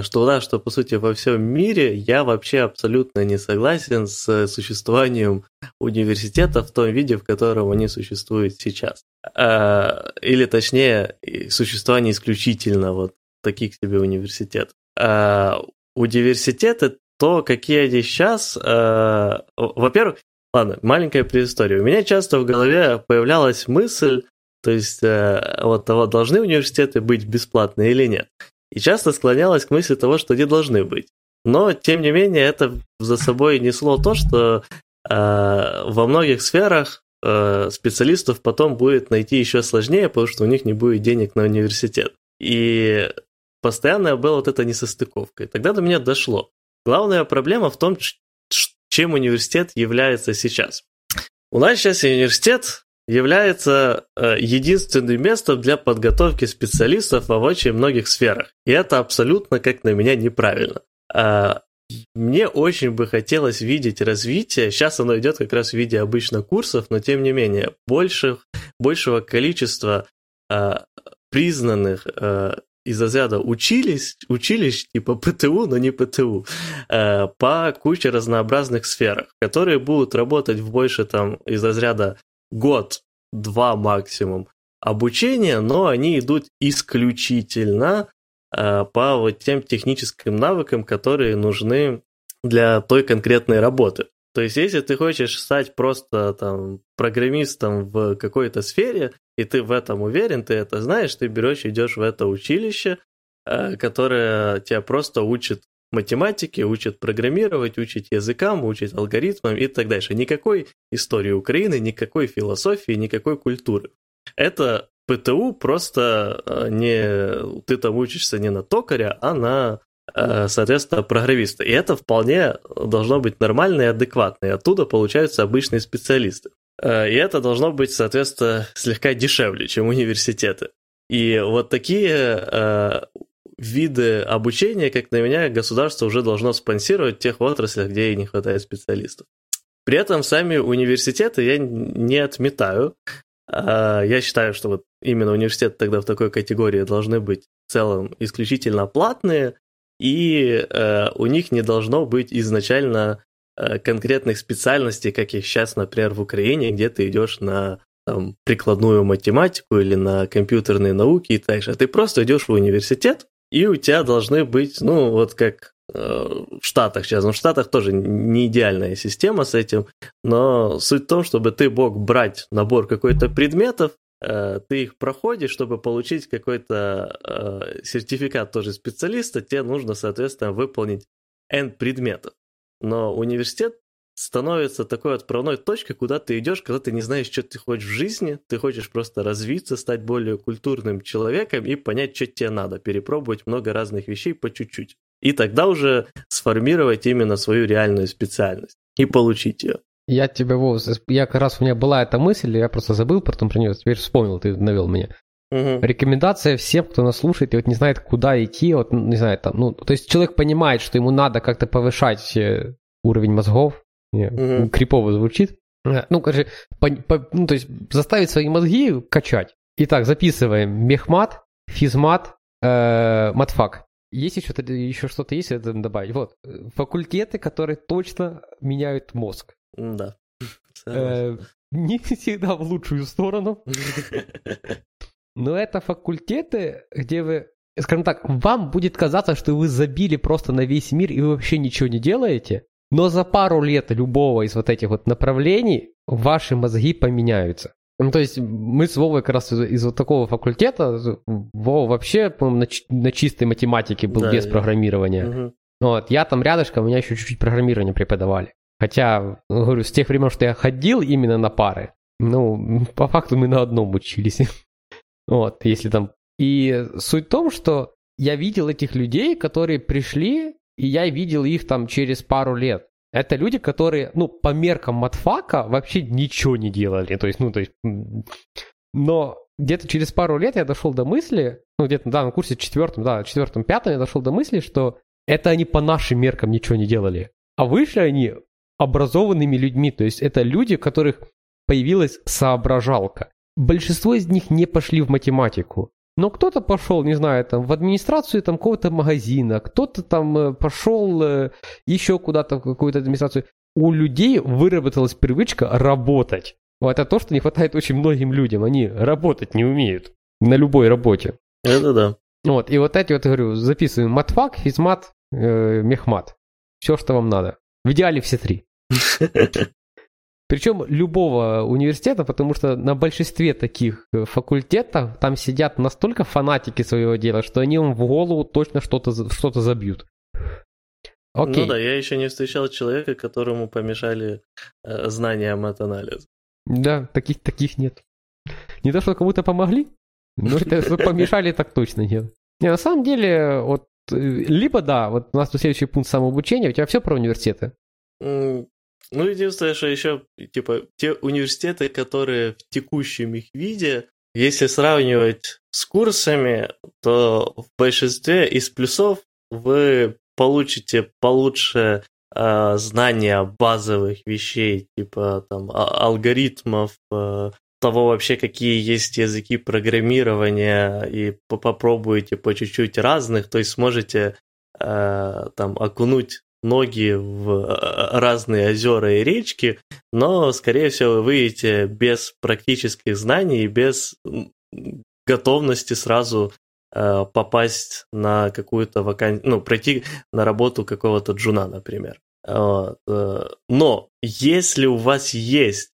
что да, что по сути во всем мире я вообще абсолютно не согласен с существованием университета в том виде, в котором они существуют сейчас. Э, или точнее, существование исключительно вот таких себе университетов. Э, университеты, то, какие они сейчас, во-первых, ладно, маленькая предыстория. У меня часто в голове появлялась мысль, то есть вот того, должны университеты быть бесплатные или нет и часто склонялась к мысли того, что они должны быть. Но, тем не менее, это за собой несло то, что э, во многих сферах э, специалистов потом будет найти еще сложнее, потому что у них не будет денег на университет. И постоянно была вот эта несостыковка. И тогда до меня дошло. Главная проблема в том, чем университет является сейчас. У нас сейчас университет является э, единственным местом для подготовки специалистов в очень многих сферах. И это абсолютно, как на меня, неправильно. А, мне очень бы хотелось видеть развитие, сейчас оно идет как раз в виде обычно курсов, но тем не менее, больших, большего количества а, признанных а, из разряда учились, учились типа ПТУ, но не ПТУ, по куче разнообразных сферах, которые будут работать в больше там из разряда год, два максимум обучения, но они идут исключительно э, по вот тем техническим навыкам, которые нужны для той конкретной работы. То есть, если ты хочешь стать просто там программистом в какой-то сфере, и ты в этом уверен, ты это знаешь, ты берешь, идешь в это училище, э, которое тебя просто учит математики, учат программировать, учат языкам, учат алгоритмам и так дальше. Никакой истории Украины, никакой философии, никакой культуры. Это ПТУ просто э, не... Ты там учишься не на токаря, а на э, соответственно, программиста. И это вполне должно быть нормально и адекватно. И оттуда получаются обычные специалисты. Э, и это должно быть, соответственно, слегка дешевле, чем университеты. И вот такие виды обучения, как на меня, государство уже должно спонсировать в тех отраслях, где и не хватает специалистов. При этом сами университеты я не отметаю. А, я считаю, что вот именно университеты тогда в такой категории должны быть в целом исключительно платные, и э, у них не должно быть изначально э, конкретных специальностей, как их сейчас, например, в Украине, где ты идешь на там, прикладную математику или на компьютерные науки и так же. Ты просто идешь в университет, и у тебя должны быть, ну, вот как э, в Штатах сейчас. Ну, в Штатах тоже не идеальная система с этим, но суть в том, чтобы ты мог брать набор какой-то предметов, э, ты их проходишь, чтобы получить какой-то э, сертификат тоже специалиста, тебе нужно, соответственно, выполнить N предметов. Но университет становится такой отправной точкой, куда ты идешь, когда ты не знаешь, что ты хочешь в жизни, ты хочешь просто развиться, стать более культурным человеком и понять, что тебе надо, перепробовать много разных вещей по чуть-чуть. И тогда уже сформировать именно свою реальную специальность и получить ее. Я тебе, Вов, я как раз у меня была эта мысль, я просто забыл потом про нее, теперь вспомнил, ты навел меня. Угу. Рекомендация всем, кто нас слушает и вот не знает, куда идти, вот не знаю, там, ну, то есть человек понимает, что ему надо как-то повышать э, уровень мозгов, угу. крипово звучит. Э, ну, короче, по, по, ну, то есть заставить свои мозги качать. Итак, записываем мехмат, физмат, э, матфак. Есть еще, еще что-то есть это добавить? Вот, факультеты, которые точно меняют мозг. Да. Э, не всегда в лучшую сторону. Но это факультеты, где вы, скажем так, вам будет казаться, что вы забили просто на весь мир и вы вообще ничего не делаете. Но за пару лет любого из вот этих вот направлений ваши мозги поменяются. Ну, то есть мы с Вовой как раз из, из вот такого факультета, Вова вообще, по-моему, на, на чистой математике был да, без я... программирования. Угу. Вот, я там рядышком, у меня еще чуть-чуть программирование преподавали. Хотя, говорю, с тех времен, что я ходил именно на пары, ну, по факту мы на одном учились. вот, если там... И суть в том, что я видел этих людей, которые пришли и я видел их там через пару лет. Это люди, которые, ну, по меркам матфака вообще ничего не делали. То есть, ну, то есть... Но где-то через пару лет я дошел до мысли, ну, где-то, да, на курсе четвертом, да, четвертом, пятом я дошел до мысли, что это они по нашим меркам ничего не делали. А вышли они образованными людьми. То есть это люди, у которых появилась соображалка. Большинство из них не пошли в математику. Но кто-то пошел, не знаю, там, в администрацию там, какого-то магазина, кто-то там э, пошел э, еще куда-то в какую-то администрацию. У людей выработалась привычка работать. Вот это то, что не хватает очень многим людям. Они работать не умеют на любой работе. Это да. Вот, и вот эти вот, говорю, записываем матфак, физмат, э, мехмат. Все, что вам надо. В идеале все три. Причем любого университета, потому что на большинстве таких э, факультетов там сидят настолько фанатики своего дела, что они вам в голову точно что-то что забьют. Окей. Ну да, я еще не встречал человека, которому помешали э, знания мат-анализа. Да, таких, таких нет. Не то, что кому-то помогли, но это помешали, так точно нет. Не, на самом деле, вот, э, либо да, вот у нас тут следующий пункт самообучения, у тебя все про университеты? Ну, единственное, что еще, типа, те университеты, которые в текущем их виде, если сравнивать с курсами, то в большинстве из плюсов вы получите получше э, знания базовых вещей, типа там а- алгоритмов, э, того вообще, какие есть языки программирования, и попробуете по чуть-чуть разных, то есть сможете э, там окунуть ноги в э, разные озера и речки, но, скорее всего, вы выйдете без практических знаний и без готовности сразу э, попасть на какую-то вакансию, ну, пройти на работу какого-то джуна, например. Вот. Э, но если у вас есть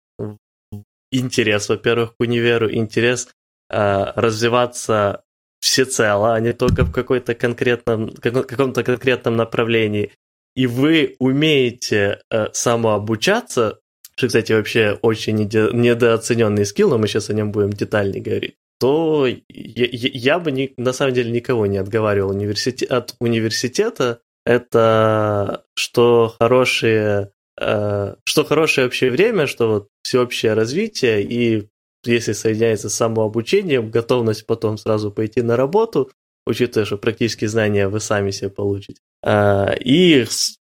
интерес, во-первых, к универу, интерес э, развиваться всецело, а не только в какой-то конкретном, каком-то конкретном направлении, и вы умеете э, самообучаться, что, кстати, вообще очень недооцененный скилл, но мы сейчас о нем будем детальнее говорить, то я, я бы не, на самом деле никого не отговаривал университет, от университета. Это что хорошие, э, что хорошее общее время, что вот всеобщее развитие и если соединяется с самообучением, готовность потом сразу пойти на работу, учитывая, что практические знания вы сами себе получите. Э, и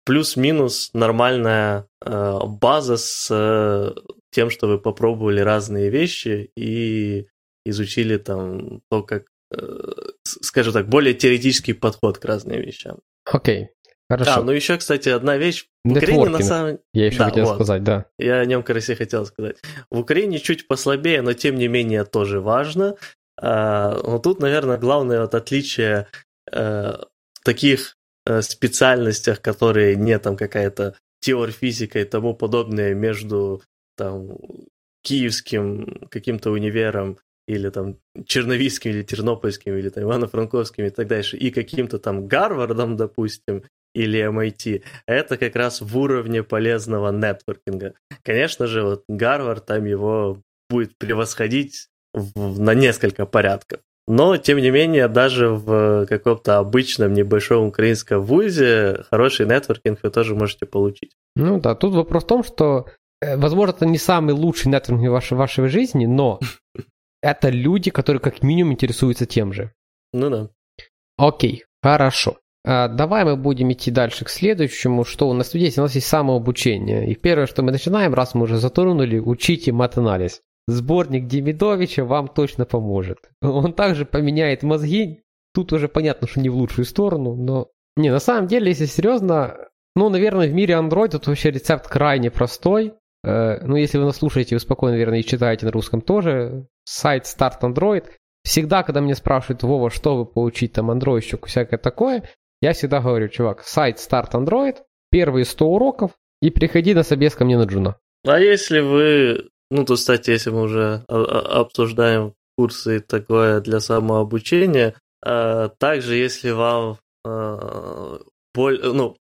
плюс-минус нормальная э, база с э, тем, что вы попробовали разные вещи и изучили там то, как, скажем так, более теоретический подход к разным вещам. Окей, okay. Хорошо. А, ну еще, кстати, одна вещь. В Украине на самом Я еще да, хотел вот. сказать, да. Я о нем как раз и хотел сказать. В Украине чуть послабее, но тем не менее тоже важно. А, но тут, наверное, главное вот отличие а, в таких а, специальностях, которые не там какая-то теорфизика и тому подобное между там киевским каким-то универом или там Черновицким, или Тернопольским, или там Ивано-Франковским и так дальше, и каким-то там Гарвардом, допустим, или MIT, это как раз в уровне полезного нетворкинга. Конечно же, вот Гарвард там его будет превосходить в, на несколько порядков. Но, тем не менее, даже в каком-то обычном небольшом украинском вузе хороший нетворкинг вы тоже можете получить. Ну да, тут вопрос в том, что, э, возможно, это не самый лучший нетворкинг в вашей, вашей жизни, но это люди, которые как минимум интересуются тем же. Ну да. Окей, хорошо. А, давай мы будем идти дальше к следующему, что у нас есть. У нас есть самообучение. И первое, что мы начинаем, раз мы уже затронули, учите мат-анализ. Сборник Демидовича вам точно поможет. Он также поменяет мозги. Тут уже понятно, что не в лучшую сторону, но... Не, на самом деле, если серьезно, ну, наверное, в мире Android тут вообще рецепт крайне простой. Э, ну, если вы нас слушаете, вы спокойно, наверное, и читаете на русском тоже. Сайт Start Android. Всегда, когда меня спрашивают, Вова, чтоб выучить там Android, всякое такое, я всегда говорю, чувак, сайт Start Android, первые 100 уроков, и приходи на собес ко мне на джуна. А если вы, ну, то, кстати, если мы уже обсуждаем курсы такое для самообучения, а, также если вам а, боль, ну,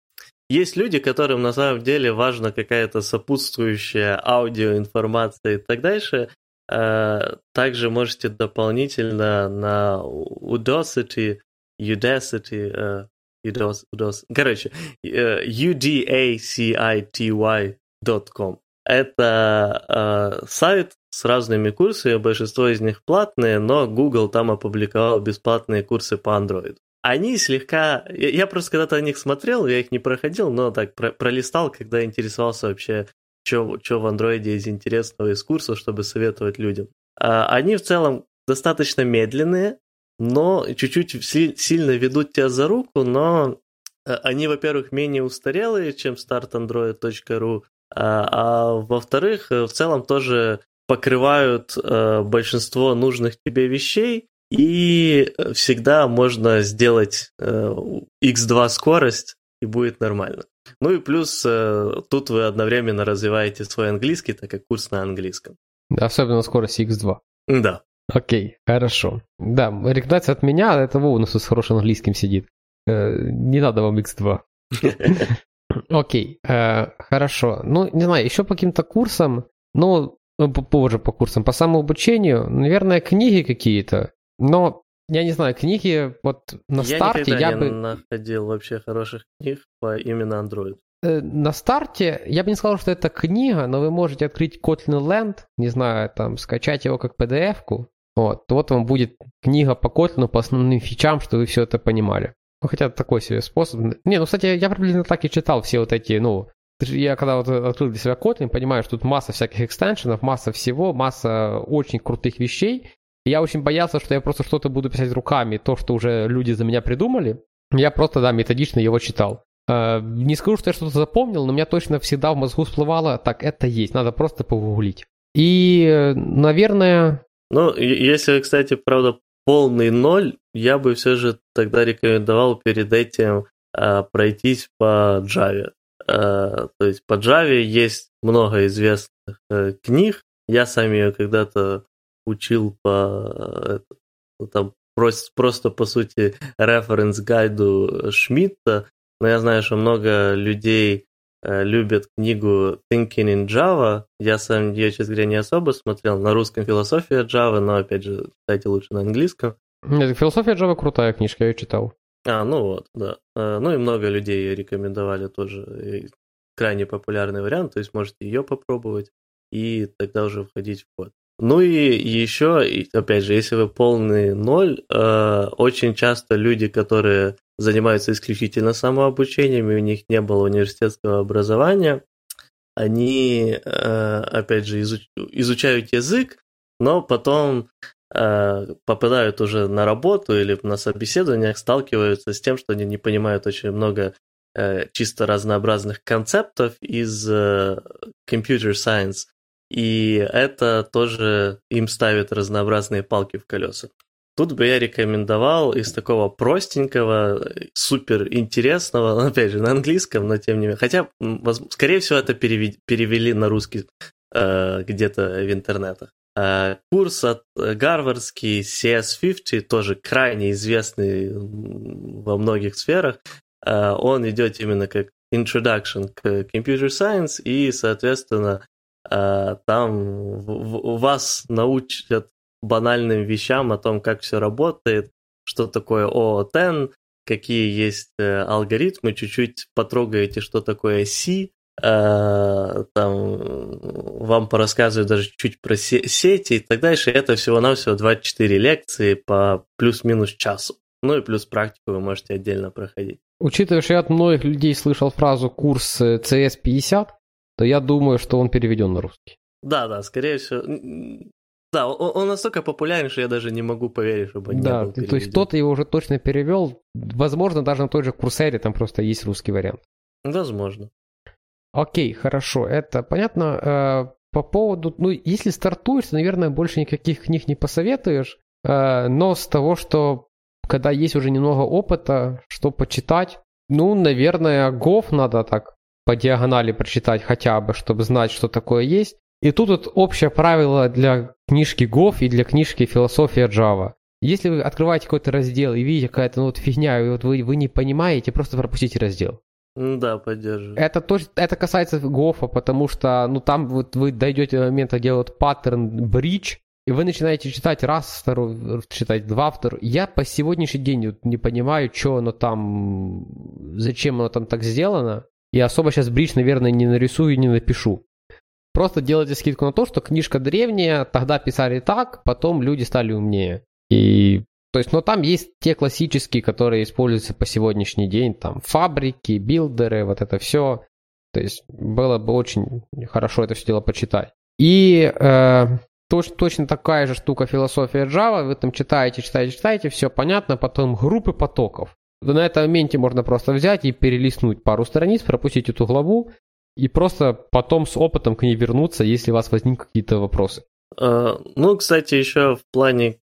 есть люди, которым на самом деле важна какая-то сопутствующая аудиоинформация и так дальше. А, также можете дополнительно на Udacity, Udacity, UDOS. Короче, udacity.com. Это э, сайт с разными курсами, большинство из них платные, но Google там опубликовал бесплатные курсы по Android. Они слегка... Я, просто когда-то о них смотрел, я их не проходил, но так про, пролистал, когда интересовался вообще, что в Android из интересного из курсов, чтобы советовать людям. А, они в целом достаточно медленные, но чуть-чуть сильно ведут тебя за руку, но э, они, во-первых, менее устарелые, чем startandroid.ru, а, а во-вторых, э, в целом тоже покрывают э, большинство нужных тебе вещей, и всегда можно сделать x2 скорость, и будет нормально. Ну и плюс тут вы одновременно развиваете свой английский, так как курс на английском. Особенно скорость x2. Да. Окей, хорошо. Да, рекомендация от меня, это Вова у нас с хорошим английским сидит. Э, не надо вам X2. Окей, э, хорошо. Ну, не знаю, еще по каким-то курсам, ну, позже по курсам, по самообучению, наверное, книги какие-то. Но я не знаю, книги вот на я старте я не бы... находил вообще хороших книг по именно Android. Э, на старте я бы не сказал, что это книга, но вы можете открыть Kotlin Land, не знаю, там, скачать его как PDF-ку, вот, вот вам будет книга по Kotlin по основным фичам, что вы все это понимали. Ну, хотя такой себе способ. Не, ну, кстати, я приблизительно так и читал все вот эти, ну, я когда вот открыл для себя Kotlin, понимаю, что тут масса всяких экстеншенов, масса всего, масса очень крутых вещей. Я очень боялся, что я просто что-то буду писать руками, то, что уже люди за меня придумали. Я просто, да, методично его читал. Э, не скажу, что я что-то запомнил, но у меня точно всегда в мозгу всплывало, так, это есть, надо просто погуглить. И, наверное, ну, если, кстати, правда, полный ноль, я бы все же тогда рекомендовал перед этим э, пройтись по Java. Э, то есть по Java есть много известных э, книг. Я сам ее когда-то учил по э, там просто, просто по сути референс гайду Шмидта, но я знаю, что много людей любят книгу Thinking in Java. Я сам ее, честно говоря, не особо смотрел. На русском философия Java, но, опять же, кстати, лучше на английском. Нет, философия Java крутая книжка, я ее читал. А, ну вот, да. Э, ну и много людей ее рекомендовали тоже. Крайне популярный вариант, то есть можете ее попробовать и тогда уже входить в код. Ну и еще, опять же, если вы полный ноль, э, очень часто люди, которые занимаются исключительно самообучением, и у них не было университетского образования, они, э, опять же, изуч, изучают язык, но потом э, попадают уже на работу или на собеседованиях, сталкиваются с тем, что они не понимают очень много э, чисто разнообразных концептов из э, computer science, и это тоже им ставит разнообразные палки в колеса. Тут бы я рекомендовал из такого простенького, супер интересного, опять же, на английском, но тем не менее. Хотя, скорее всего, это перевели на русский э, где-то в интернетах. Э, курс от э, гарвардский CS50, тоже крайне известный во многих сферах. Он идет именно как introduction к computer science, и, соответственно, Э, там вас научат банальным вещам о том, как все работает, что такое OOTN, какие есть э, алгоритмы, чуть-чуть потрогаете, что такое C, э, там вам порассказывают даже чуть про сети и так дальше. Это всего-навсего 24 лекции по плюс-минус часу. Ну и плюс практику вы можете отдельно проходить. Учитывая, что я от многих людей слышал фразу курс CS50, то я думаю, что он переведен на русский. Да, да, скорее всего. Да, он, он настолько популярен, что я даже не могу поверить, чтобы он да, не был то есть кто-то его уже точно перевел. Возможно, даже на той же Курсере там просто есть русский вариант. Возможно. Окей, хорошо, это понятно. Э, по поводу, ну, если стартуешь, то, наверное, больше никаких книг не посоветуешь. Э, но с того, что когда есть уже немного опыта, что почитать, ну, наверное, Гов надо так по диагонали прочитать хотя бы, чтобы знать, что такое есть. И тут вот общее правило для книжки Гов и для книжки Философия Java. Если вы открываете какой-то раздел и видите какая-то ну, вот фигня, и вот вы, вы не понимаете, просто пропустите раздел. Да, поддерживаю. Это, тоже, это касается Гофа, потому что ну, там вот вы дойдете до момента, где вот паттерн бридж, и вы начинаете читать раз, второй, читать два, второй. Я по сегодняшний день вот не понимаю, что оно там, зачем оно там так сделано. И особо сейчас бридж, наверное, не нарисую и не напишу. Просто делайте скидку на то, что книжка древняя, тогда писали так, потом люди стали умнее. И то есть, но там есть те классические, которые используются по сегодняшний день, там фабрики, билдеры, вот это все. То есть было бы очень хорошо это все дело почитать. И э, точ, точно такая же штука философия Java, вы там читаете, читаете, читаете, все понятно, потом группы потоков на этом моменте можно просто взять и перелистнуть пару страниц, пропустить эту главу и просто потом с опытом к ней вернуться, если у вас возникнут какие-то вопросы. А, ну, кстати, еще в плане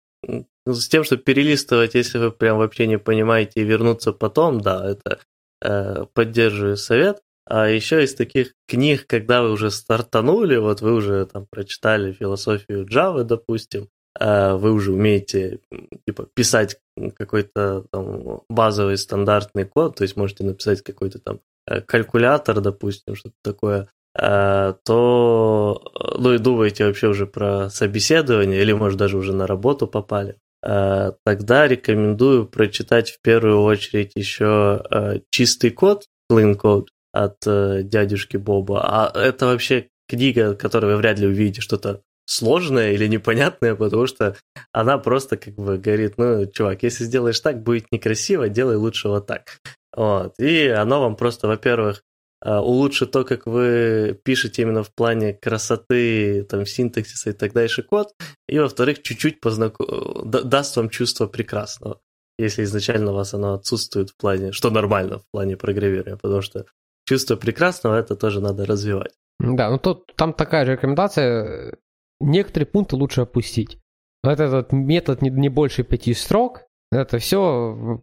с тем, чтобы перелистывать, если вы прям вообще не понимаете, и вернуться потом, да, это э, поддерживаю совет. А еще из таких книг, когда вы уже стартанули, вот вы уже там прочитали философию Java, допустим, э, вы уже умеете типа писать какой-то там базовый стандартный код, то есть можете написать какой-то там э, калькулятор, допустим, что-то такое, э, то, ну и думаете вообще уже про собеседование, или, может, даже уже на работу попали, э, тогда рекомендую прочитать в первую очередь еще чистый код, clean code от дядюшки Боба. А это вообще книга, которую вы вряд ли увидите что-то сложная или непонятная, потому что она просто как бы говорит, ну, чувак, если сделаешь так, будет некрасиво, делай лучше вот так. Вот. И оно вам просто, во-первых, э, улучшит то, как вы пишете именно в плане красоты, там, синтаксиса и так дальше код, и, во-вторых, чуть-чуть познако... даст вам чувство прекрасного, если изначально у вас оно отсутствует в плане, что нормально в плане программирования, потому что чувство прекрасного это тоже надо развивать. Да, ну тут там такая же рекомендация, некоторые пункты лучше опустить. Вот этот метод не, не больше пяти строк, это все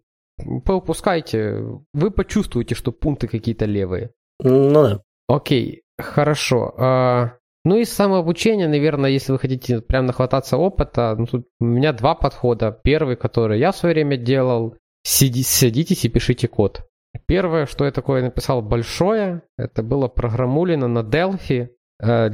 поупускайте. Вы почувствуете, что пункты какие-то левые. Ну да. Окей, хорошо. А, ну и самообучение, наверное, если вы хотите прям нахвататься опыта, ну, тут у меня два подхода. Первый, который я в свое время делал, сиди, садитесь и пишите код. Первое, что я такое написал большое, это было программулина на Delphi, э,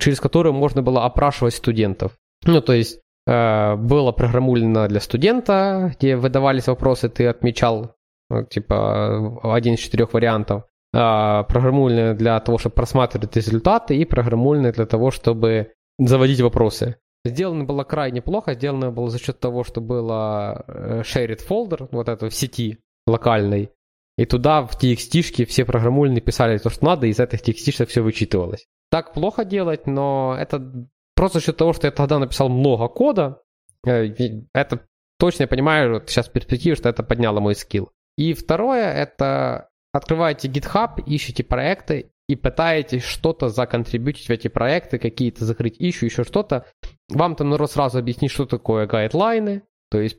через которую можно было опрашивать студентов. Ну, то есть э, было программулина для студента, где выдавались вопросы, ты отмечал, ну, типа, один из четырех вариантов. А, программульная для того, чтобы просматривать результаты, и программульная для того, чтобы заводить вопросы. Сделано было крайне плохо, сделано было за счет того, что было э, shared folder, вот это в сети локальной, и туда в TXT все программульные писали то, что надо, и из этих TXT все вычитывалось. Так плохо делать, но это просто за счет того, что я тогда написал много кода, э, это точно я понимаю вот сейчас в перспективе, что это подняло мой скилл. И второе, это открываете GitHub, ищете проекты и пытаетесь что-то законтрибьютить в эти проекты, какие-то закрыть ищу, еще что-то. Вам там народ сразу объяснить, что такое гайдлайны, то есть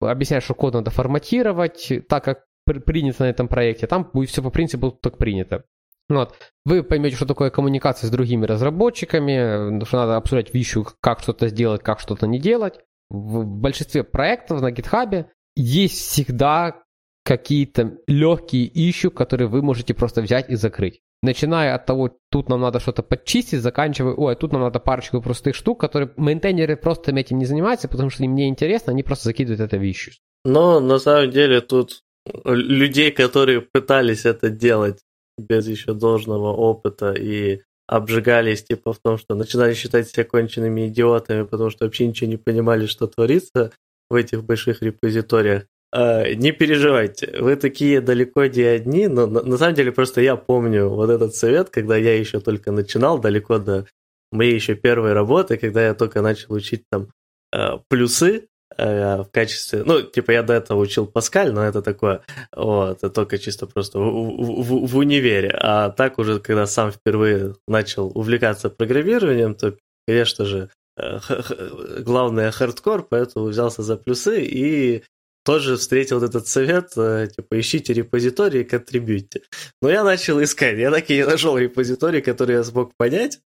объяснять, что код надо форматировать так, как принято на этом проекте. Там будет все по принципу так принято. Вот. Вы поймете, что такое коммуникация с другими разработчиками, что надо обсуждать вещи, как что-то сделать, как что-то не делать. В большинстве проектов на GitHub есть всегда какие-то легкие ищу, которые вы можете просто взять и закрыть. Начиная от того, тут нам надо что-то подчистить, заканчивая, ой, тут нам надо парочку простых штук, которые мейнтейнеры просто этим не занимаются, потому что им не интересно, они просто закидывают это в ищу. Но на самом деле тут людей, которые пытались это делать без еще должного опыта и обжигались типа в том, что начинали считать себя конченными идиотами, потому что вообще ничего не понимали, что творится в этих больших репозиториях. Uh, не переживайте, вы такие далеко не одни, но на, на самом деле просто я помню вот этот совет, когда я еще только начинал, далеко до моей еще первой работы, когда я только начал учить там uh, плюсы в качестве, ну, типа я до этого учил Паскаль, но это такое, вот, это только чисто просто в, в, в, универе, а так уже, когда сам впервые начал увлекаться программированием, то, конечно же, главное хардкор, поэтому взялся за плюсы и тоже встретил вот этот совет, э, типа, ищите репозитории и контрибьюйте. Но я начал искать, я так и не нашел репозиторий, который я смог понять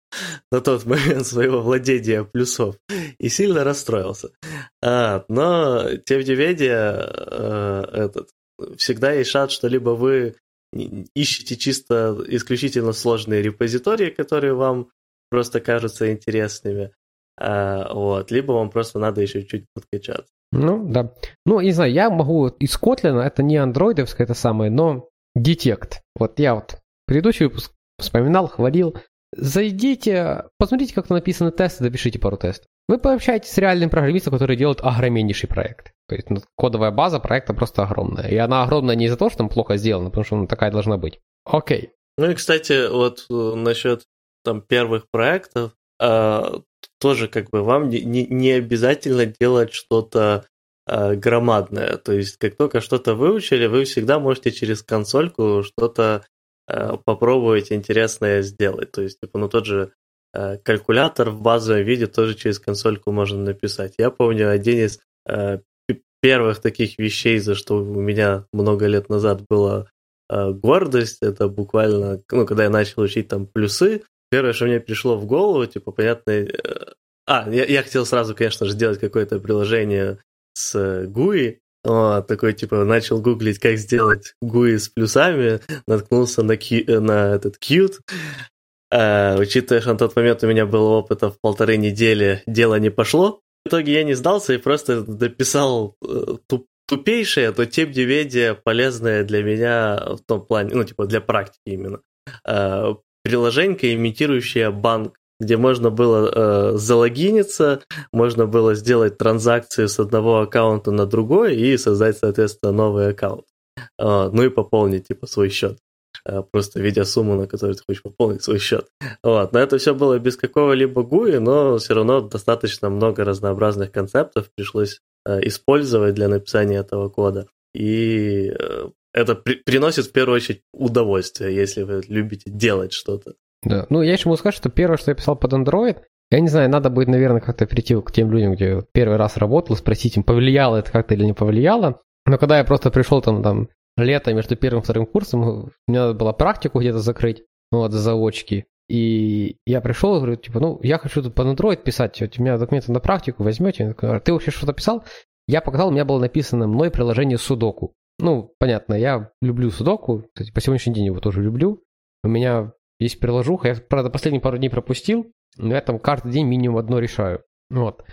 на тот момент своего владения плюсов, и сильно расстроился. А, но, тем не менее, э, этот, всегда есть шанс, что либо вы ищете чисто исключительно сложные репозитории, которые вам просто кажутся интересными, а, вот, либо вам просто надо еще чуть подкачаться. Ну, да. Ну, не знаю, я могу из Kotlin, это не андроидовское это самое, но Detect. Вот я вот предыдущий выпуск вспоминал, хвалил. Зайдите, посмотрите, как написаны тесты, запишите пару тестов. Вы пообщаетесь с реальным программистом, который делает огромнейший проект. То есть ну, кодовая база проекта просто огромная. И она огромная не из-за того, что там плохо сделана, потому что она такая должна быть. Окей. Ну и, кстати, вот э, насчет там первых проектов, э, тоже как бы вам не, не, обязательно делать что-то э, громадное. То есть как только что-то выучили, вы всегда можете через консольку что-то э, попробовать интересное сделать. То есть, типа, ну тот же э, калькулятор в базовом виде тоже через консольку можно написать. Я помню один из э, первых таких вещей, за что у меня много лет назад была гордость, это буквально, ну, когда я начал учить там плюсы, Первое, что мне пришло в голову, типа, понятно... Э, а, я, я хотел сразу, конечно же, сделать какое-то приложение с GUI, вот, такой, типа, начал гуглить, как сделать GUI с плюсами, наткнулся на, Q, на этот Qt, а, учитывая, что на тот момент у меня было опыта в полторы недели, дело не пошло. В итоге я не сдался и просто дописал э, туп, тупейшее, но тем не менее полезное для меня в том плане, ну, типа, для практики именно приложенька, имитирующая банк, где можно было э, залогиниться, можно было сделать транзакцию с одного аккаунта на другой и создать, соответственно, новый аккаунт. Э, ну и пополнить, типа, свой счет. Э, просто видя сумму, на которую ты хочешь пополнить свой счет. Вот. Но это все было без какого-либо GUI, но все равно достаточно много разнообразных концептов пришлось э, использовать для написания этого кода. И э, это при- приносит в первую очередь удовольствие, если вы любите делать что-то. Да, ну я еще могу сказать, что первое, что я писал под Android, я не знаю, надо будет, наверное, как-то прийти к тем людям, где первый раз работал, спросить им, повлияло это как-то или не повлияло. Но когда я просто пришел там, там лето между первым и вторым курсом, мне надо было практику где-то закрыть, ну, вот, заочки. И я пришел и говорю, типа, ну, я хочу тут под Android писать, вот, у меня документы на практику возьмете? Ты вообще что-то писал? Я показал, у меня было написано мной приложение Судоку. Ну, понятно, я люблю судоку, кстати, по сегодняшний день его тоже люблю. У меня есть приложуха, я, правда, последние пару дней пропустил, но я там каждый день минимум одно решаю. Вот.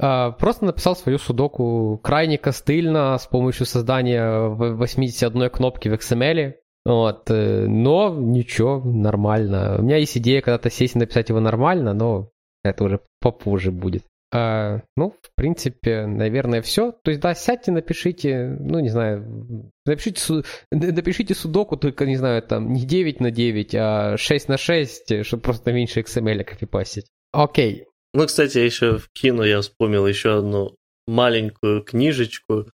А, просто написал свою судоку крайне костыльно с помощью создания 81 кнопки в XML. Вот. Э, но ничего, нормально. У меня есть идея когда-то сесть и написать его нормально, но это уже попозже будет. А, ну, в принципе, наверное, все. То есть, да, сядьте, напишите, ну, не знаю, напишите, напишите судоку, только, не знаю, там, не 9 на 9, а 6 на 6, чтобы просто меньше XML копипастить. Окей. Ну, кстати, еще вкину, я вспомнил еще одну маленькую книжечку,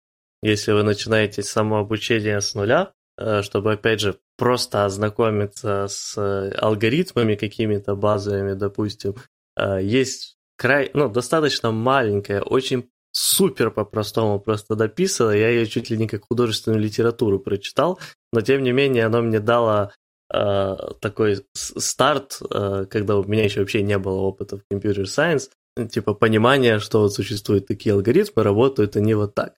если вы начинаете самообучение с нуля, э, чтобы, опять же, просто ознакомиться с алгоритмами какими-то базовыми, допустим. Э, есть край, ну, достаточно маленькая, очень супер по-простому просто дописано. Я ее чуть ли не как художественную литературу прочитал, но тем не менее оно мне дало э, такой старт, э, когда у меня еще вообще не было опыта в Computer Science, типа понимание, что вот существуют такие алгоритмы, работают они вот так.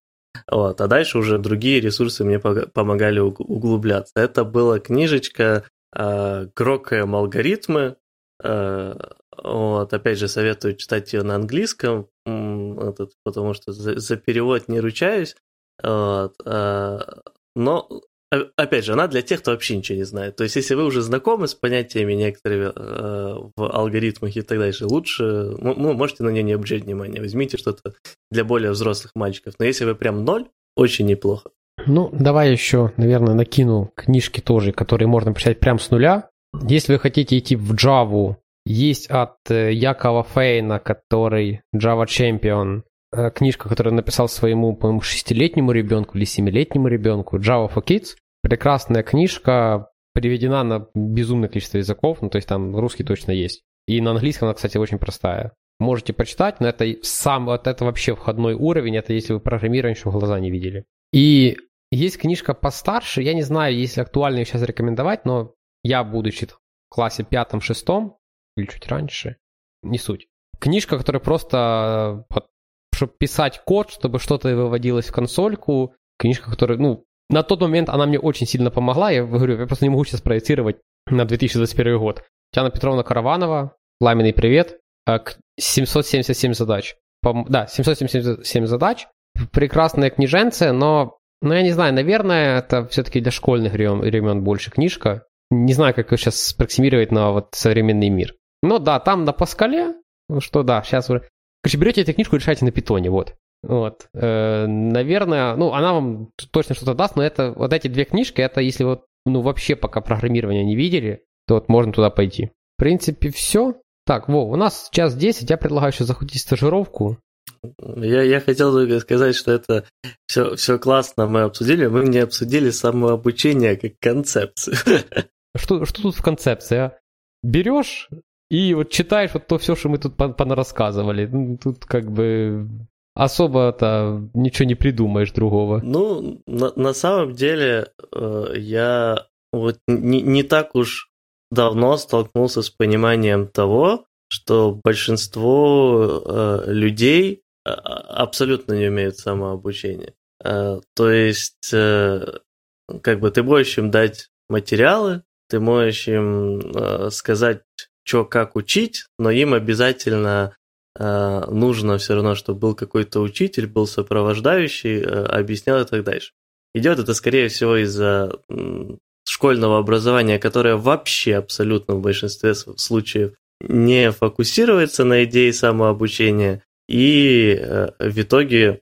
Вот, а дальше уже другие ресурсы мне помогали углубляться. Это была книжечка э, «Грокаем алгоритмы», э, вот, опять же, советую читать ее на английском, этот, потому что за, за перевод не ручаюсь. Вот, э, но, опять же, она для тех, кто вообще ничего не знает. То есть, если вы уже знакомы с понятиями некоторыми э, в алгоритмах и так дальше, лучше, ну, можете на нее не обращать внимания. Возьмите что-то для более взрослых мальчиков. Но если вы прям ноль, очень неплохо. Ну, давай еще, наверное, накину книжки тоже, которые можно прочитать прямо с нуля. Если вы хотите идти в Java есть от э, Якова Фейна, который Java Champion, э, книжка, которую написал своему, по-моему, шестилетнему ребенку или семилетнему ребенку, Java for Kids. Прекрасная книжка, переведена на безумное количество языков, ну то есть там русский точно есть. И на английском она, кстати, очень простая. Можете почитать, но это сам, вот это вообще входной уровень, это если вы программирование еще в глаза не видели. И есть книжка постарше, я не знаю, если актуально ее сейчас рекомендовать, но я, будучи в классе пятом-шестом, или чуть раньше, не суть. Книжка, которая просто, чтобы писать код, чтобы что-то выводилось в консольку, книжка, которая, ну, на тот момент она мне очень сильно помогла, я говорю, я просто не могу сейчас проецировать на 2021 год. Татьяна Петровна Караванова, пламенный привет, 777 э, задач. Да, 777 задач, прекрасная книженция, но, ну, я не знаю, наверное, это все-таки для школьных времен больше книжка. Не знаю, как ее сейчас спроксимировать на вот современный мир. Ну да, там на Паскале, ну что да, сейчас уже... Короче, берете эту книжку и решаете на питоне, вот. Вот. Э, наверное, ну, она вам точно что-то даст, но это вот эти две книжки, это если вот, ну, вообще пока программирование не видели, то вот можно туда пойти. В принципе, все. Так, Вов, у нас час 10, я предлагаю еще захватить стажировку. Я, я хотел сказать, что это все, все классно мы обсудили, мы не обсудили самообучение как концепцию. Что, что тут в концепции, а? Берешь и вот читаешь вот то все, что мы тут понарассказывали. Ну, тут как бы особо-то ничего не придумаешь другого. Ну, на, на самом деле, э, я вот не, не так уж давно столкнулся с пониманием того, что большинство э, людей э, абсолютно не умеют самообучение. Э, то есть, э, как бы ты можешь им дать материалы, ты можешь им э, сказать, что как учить, но им обязательно э, нужно все равно, чтобы был какой-то учитель, был сопровождающий, э, объяснял и так дальше. Идет это, скорее всего, из-за школьного образования, которое вообще абсолютно в большинстве случаев не фокусируется на идее самообучения, и э, в итоге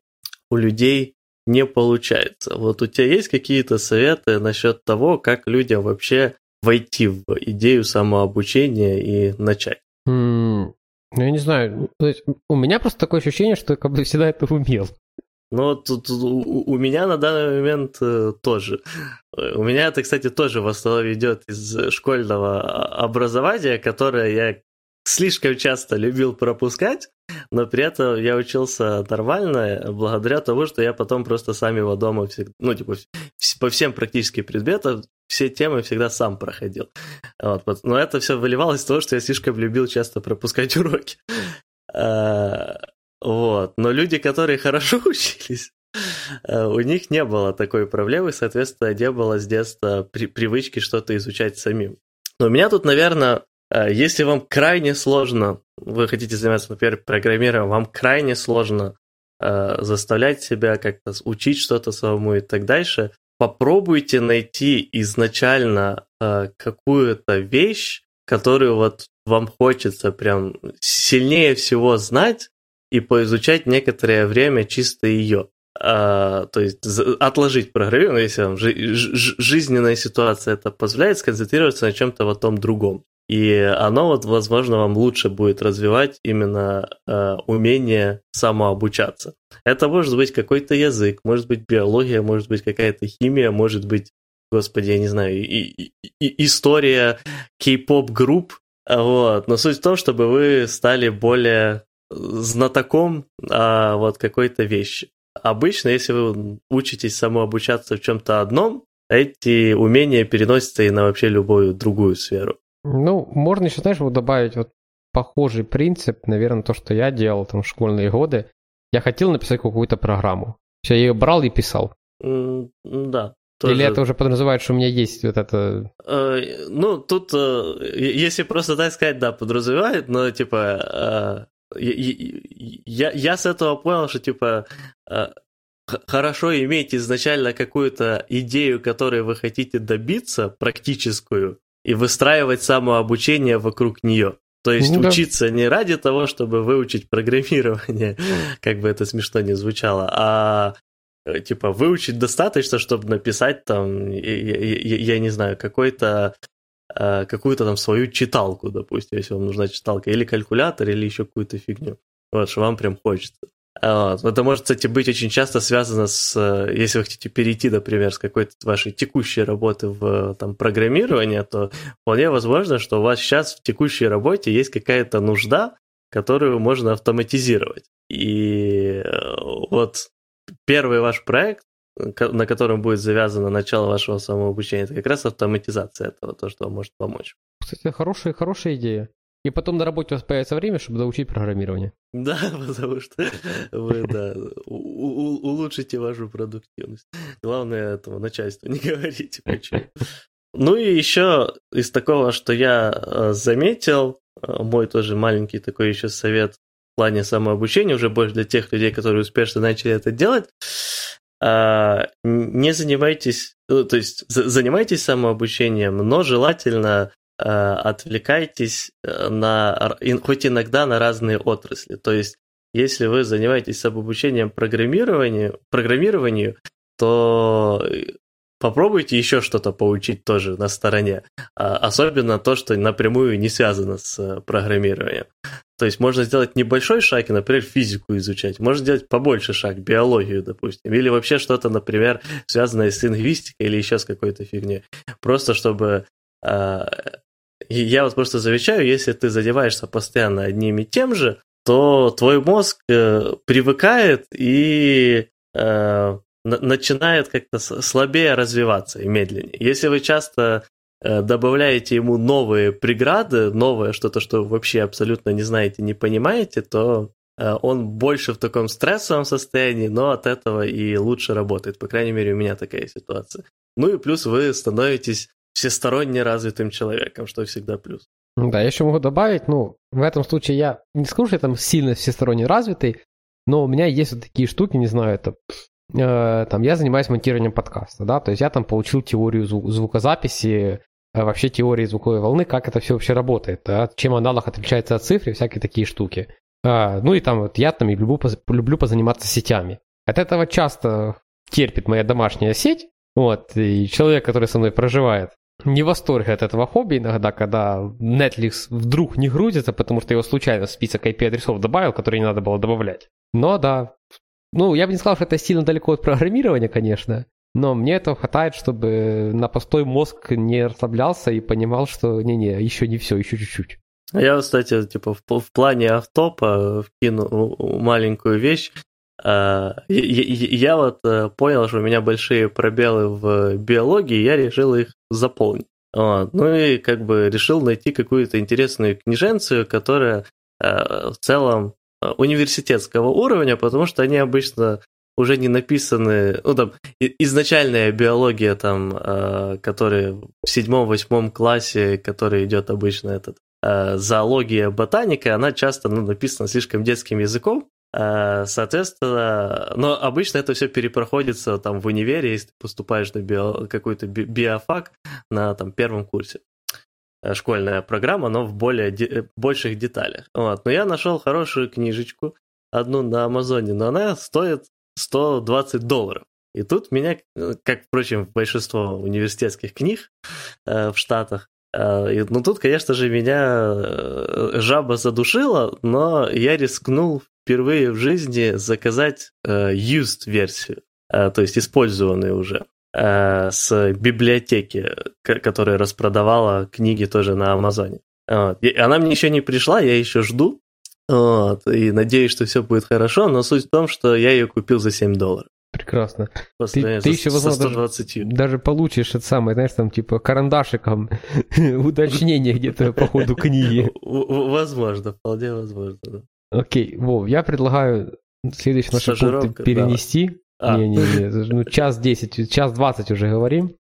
у людей не получается. Вот у тебя есть какие-то советы насчет того, как людям вообще войти в идею самообучения и начать? Mm, ну, я не знаю. у меня просто такое ощущение, что я как бы всегда это умел. Ну, тут у, у меня на данный момент э, тоже. У меня это, кстати, тоже в основном идет из школьного образования, которое я слишком часто любил пропускать, но при этом я учился нормально, благодаря тому, что я потом просто сам его дома, всегда, ну, типа, по всем практически предметам, все темы всегда сам проходил. Вот. Но это все выливалось из того, что я слишком любил часто пропускать уроки. А, вот. Но люди, которые хорошо учились, у них не было такой проблемы, соответственно, не было с детства при, привычки что-то изучать самим. Но у меня тут, наверное, если вам крайне сложно, вы хотите заниматься, например, программированием, вам крайне сложно заставлять себя как-то учить что-то самому и так дальше, попробуйте найти изначально какую-то вещь, которую вот вам хочется прям сильнее всего знать и поизучать некоторое время чисто ее. А, то есть отложить программирование, если вам жи- жи- жизненная ситуация это позволяет, сконцентрироваться на чем-то вот том другом. И оно, вот, возможно, вам лучше будет развивать именно э, умение самообучаться. Это может быть какой-то язык, может быть биология, может быть какая-то химия, может быть, господи, я не знаю, и, и, и история кей-поп групп, вот. Но суть в том, чтобы вы стали более знатоком а, вот какой-то вещи. Обычно, если вы учитесь самообучаться в чем-то одном, эти умения переносятся и на вообще любую другую сферу. Ну, можно еще, знаешь, вот добавить вот похожий принцип, наверное, то, что я делал там в школьные годы. Я хотел написать какую-то программу. Все, я ее брал и писал. Mm, да. Тоже... Или это уже подразумевает, что у меня есть вот это... Э, ну, тут, э, если просто так сказать, да, подразумевает, но, типа, э, я, я с этого понял, что, типа, э, хорошо иметь изначально какую-то идею, которой вы хотите добиться, практическую, и выстраивать самообучение вокруг нее. То есть ну, учиться не ради того, чтобы выучить программирование, как бы это смешно не звучало, а Э, типа, выучить достаточно, чтобы написать там, я, я, я не знаю, какой-то э, какую-то там свою читалку, допустим, если вам нужна читалка, или калькулятор, или еще какую-то фигню. Вот, что вам прям хочется. Вот. Это может, кстати, быть очень часто связано с, э, если вы хотите перейти, например, с какой-то вашей текущей работы в там, программирование, то вполне возможно, что у вас сейчас в текущей работе есть какая-то нужда, которую можно автоматизировать. И вот первый ваш проект, на котором будет завязано начало вашего самообучения, это как раз автоматизация этого, то, что может помочь. Кстати, хорошая, хорошая идея. И потом на работе у вас появится время, чтобы доучить программирование. Да, потому что вы, да, улучшите вашу продуктивность. Главное этому начальству не говорите почему. Ну и еще из такого, что я э, заметил, э, мой тоже маленький такой еще совет плане самообучения, уже больше для тех людей, которые успешно начали это делать, а, не занимайтесь, ну, то есть занимайтесь самообучением, но желательно отвлекайтесь э, на, хоть иногда на разные отрасли. То есть, если вы занимаетесь самообучением программированию, программированию, то попробуйте еще что-то поучить тоже на стороне. А, особенно то, что напрямую не связано с э, программированием. То есть можно сделать небольшой шаг и, например, физику изучать. Можно сделать побольше шаг, биологию, допустим. Или вообще что-то, например, связанное с лингвистикой или еще с какой-то фигней. Просто чтобы... Я вот просто замечаю, если ты задеваешься постоянно одним и тем же, то твой мозг э, привыкает и э, начинает как-то слабее развиваться и медленнее. Если вы часто э, добавляете ему новые преграды, новое что-то, что вообще абсолютно не знаете, не понимаете, то э, он больше в таком стрессовом состоянии, но от этого и лучше работает. По крайней мере, у меня такая ситуация. Ну и плюс вы становитесь всесторонне развитым человеком, что всегда плюс. Да, я еще могу добавить, ну, в этом случае я не скажу, что я там сильно всесторонне развитый, но у меня есть вот такие штуки, не знаю, это Э, там, я занимаюсь монтированием подкаста, да, то есть я там получил теорию зву- звукозаписи, э, вообще теории звуковой волны, как это все вообще работает, да, чем аналог отличается от цифры, всякие такие штуки. А, ну и там вот я там и люблю, люблю позаниматься сетями. От этого часто терпит моя домашняя сеть, вот, и человек, который со мной проживает, не в восторге от этого хобби иногда, когда Netflix вдруг не грузится, потому что его случайно в список IP-адресов добавил, который не надо было добавлять. Но да, ну, я бы не сказал, что это сильно далеко от программирования, конечно, но мне этого хватает, чтобы на постой мозг не расслаблялся и понимал, что не-не, еще не все, еще чуть-чуть. Я, кстати, типа в, в плане автопа вкину маленькую вещь. А, я, вот э, понял, что у меня большие пробелы в биологии, я решил их заполнить. Вот. Ну и как бы решил найти какую-то интересную книженцию, которая э, в целом Э, университетского уровня, потому что они обычно уже не написаны, ну там, изначальная биология там, которая в седьмом-восьмом классе, который идет обычно этот, зоология, ботаника, она часто ну, написана слишком детским языком, соответственно, но обычно это все перепроходится там в универе, если ты поступаешь на био, какой-то би- биофак на там первом курсе школьная программа, но в более де- больших деталях. Вот. Но я нашел хорошую книжечку, одну на Амазоне, но она стоит 120 долларов. И тут меня, как, впрочем, большинство университетских книг э, в Штатах, э, ну тут, конечно же, меня э, жаба задушила, но я рискнул впервые в жизни заказать э, used версию, э, то есть использованную уже, э, с библиотеки, которая распродавала книги тоже на Амазоне. Вот. И она мне еще не пришла, я еще жду, вот, и надеюсь, что все будет хорошо, но суть в том, что я ее купил за 7 долларов. Прекрасно. Ты, ты еще, возможно, даже, даже получишь это самое, знаешь, там, типа, карандашиком уточнение где-то по ходу книги. Возможно, вполне возможно, да. Окей, Вов, я предлагаю следующий наш пункт перенести. Не-не-не, а. ну час 10, час 20 уже говорим.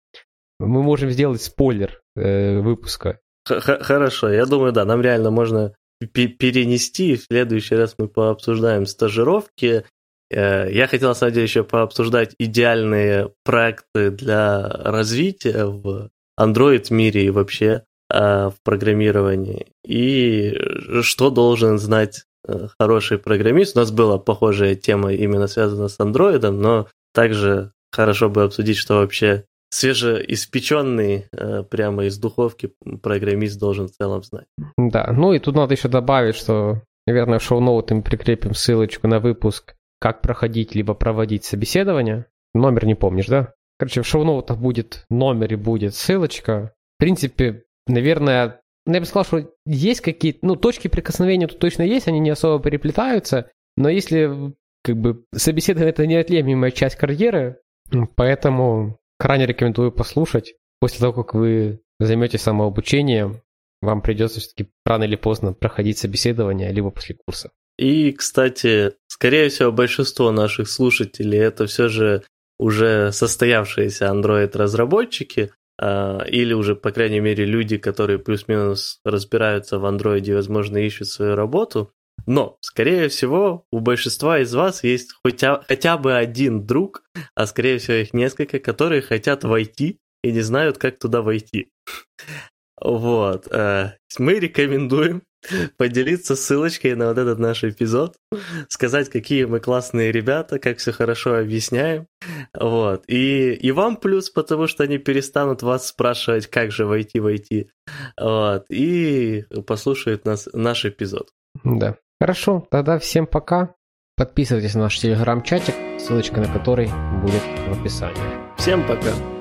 Мы можем сделать спойлер э, выпуска. Хорошо, я думаю, да, нам реально можно перенести. В следующий раз мы пообсуждаем стажировки. Э, я хотел, на самом деле, еще пообсуждать идеальные проекты для развития в Android-мире и вообще э, в программировании. И что должен знать э, хороший программист. У нас была похожая тема, именно связана с Android, но также хорошо бы обсудить, что вообще свежеиспеченный э, прямо из духовки программист должен в целом знать. Да, ну и тут надо еще добавить, что, наверное, в шоу-ноуты мы прикрепим ссылочку на выпуск «Как проходить либо проводить собеседование». Номер не помнишь, да? Короче, в шоу-ноутах будет номер и будет ссылочка. В принципе, наверное, ну, я бы сказал, что есть какие-то, ну, точки прикосновения тут точно есть, они не особо переплетаются, но если, как бы, собеседование это неотъемлемая часть карьеры, поэтому крайне рекомендую послушать. После того, как вы займетесь самообучением, вам придется все-таки рано или поздно проходить собеседование, либо после курса. И, кстати, скорее всего, большинство наших слушателей это все же уже состоявшиеся Android-разработчики, или уже, по крайней мере, люди, которые плюс-минус разбираются в и, возможно, ищут свою работу. Но, скорее всего, у большинства из вас есть хотя, хотя бы один друг, а скорее всего их несколько, которые хотят войти и не знают, как туда войти. Вот. Э, мы рекомендуем поделиться ссылочкой на вот этот наш эпизод, сказать, какие мы классные ребята, как все хорошо объясняем. Вот. И, и вам плюс, потому что они перестанут вас спрашивать, как же войти, войти. Вот. И послушают нас, наш эпизод. Да. Хорошо, тогда всем пока. Подписывайтесь на наш телеграм-чатик, ссылочка на который будет в описании. Всем пока.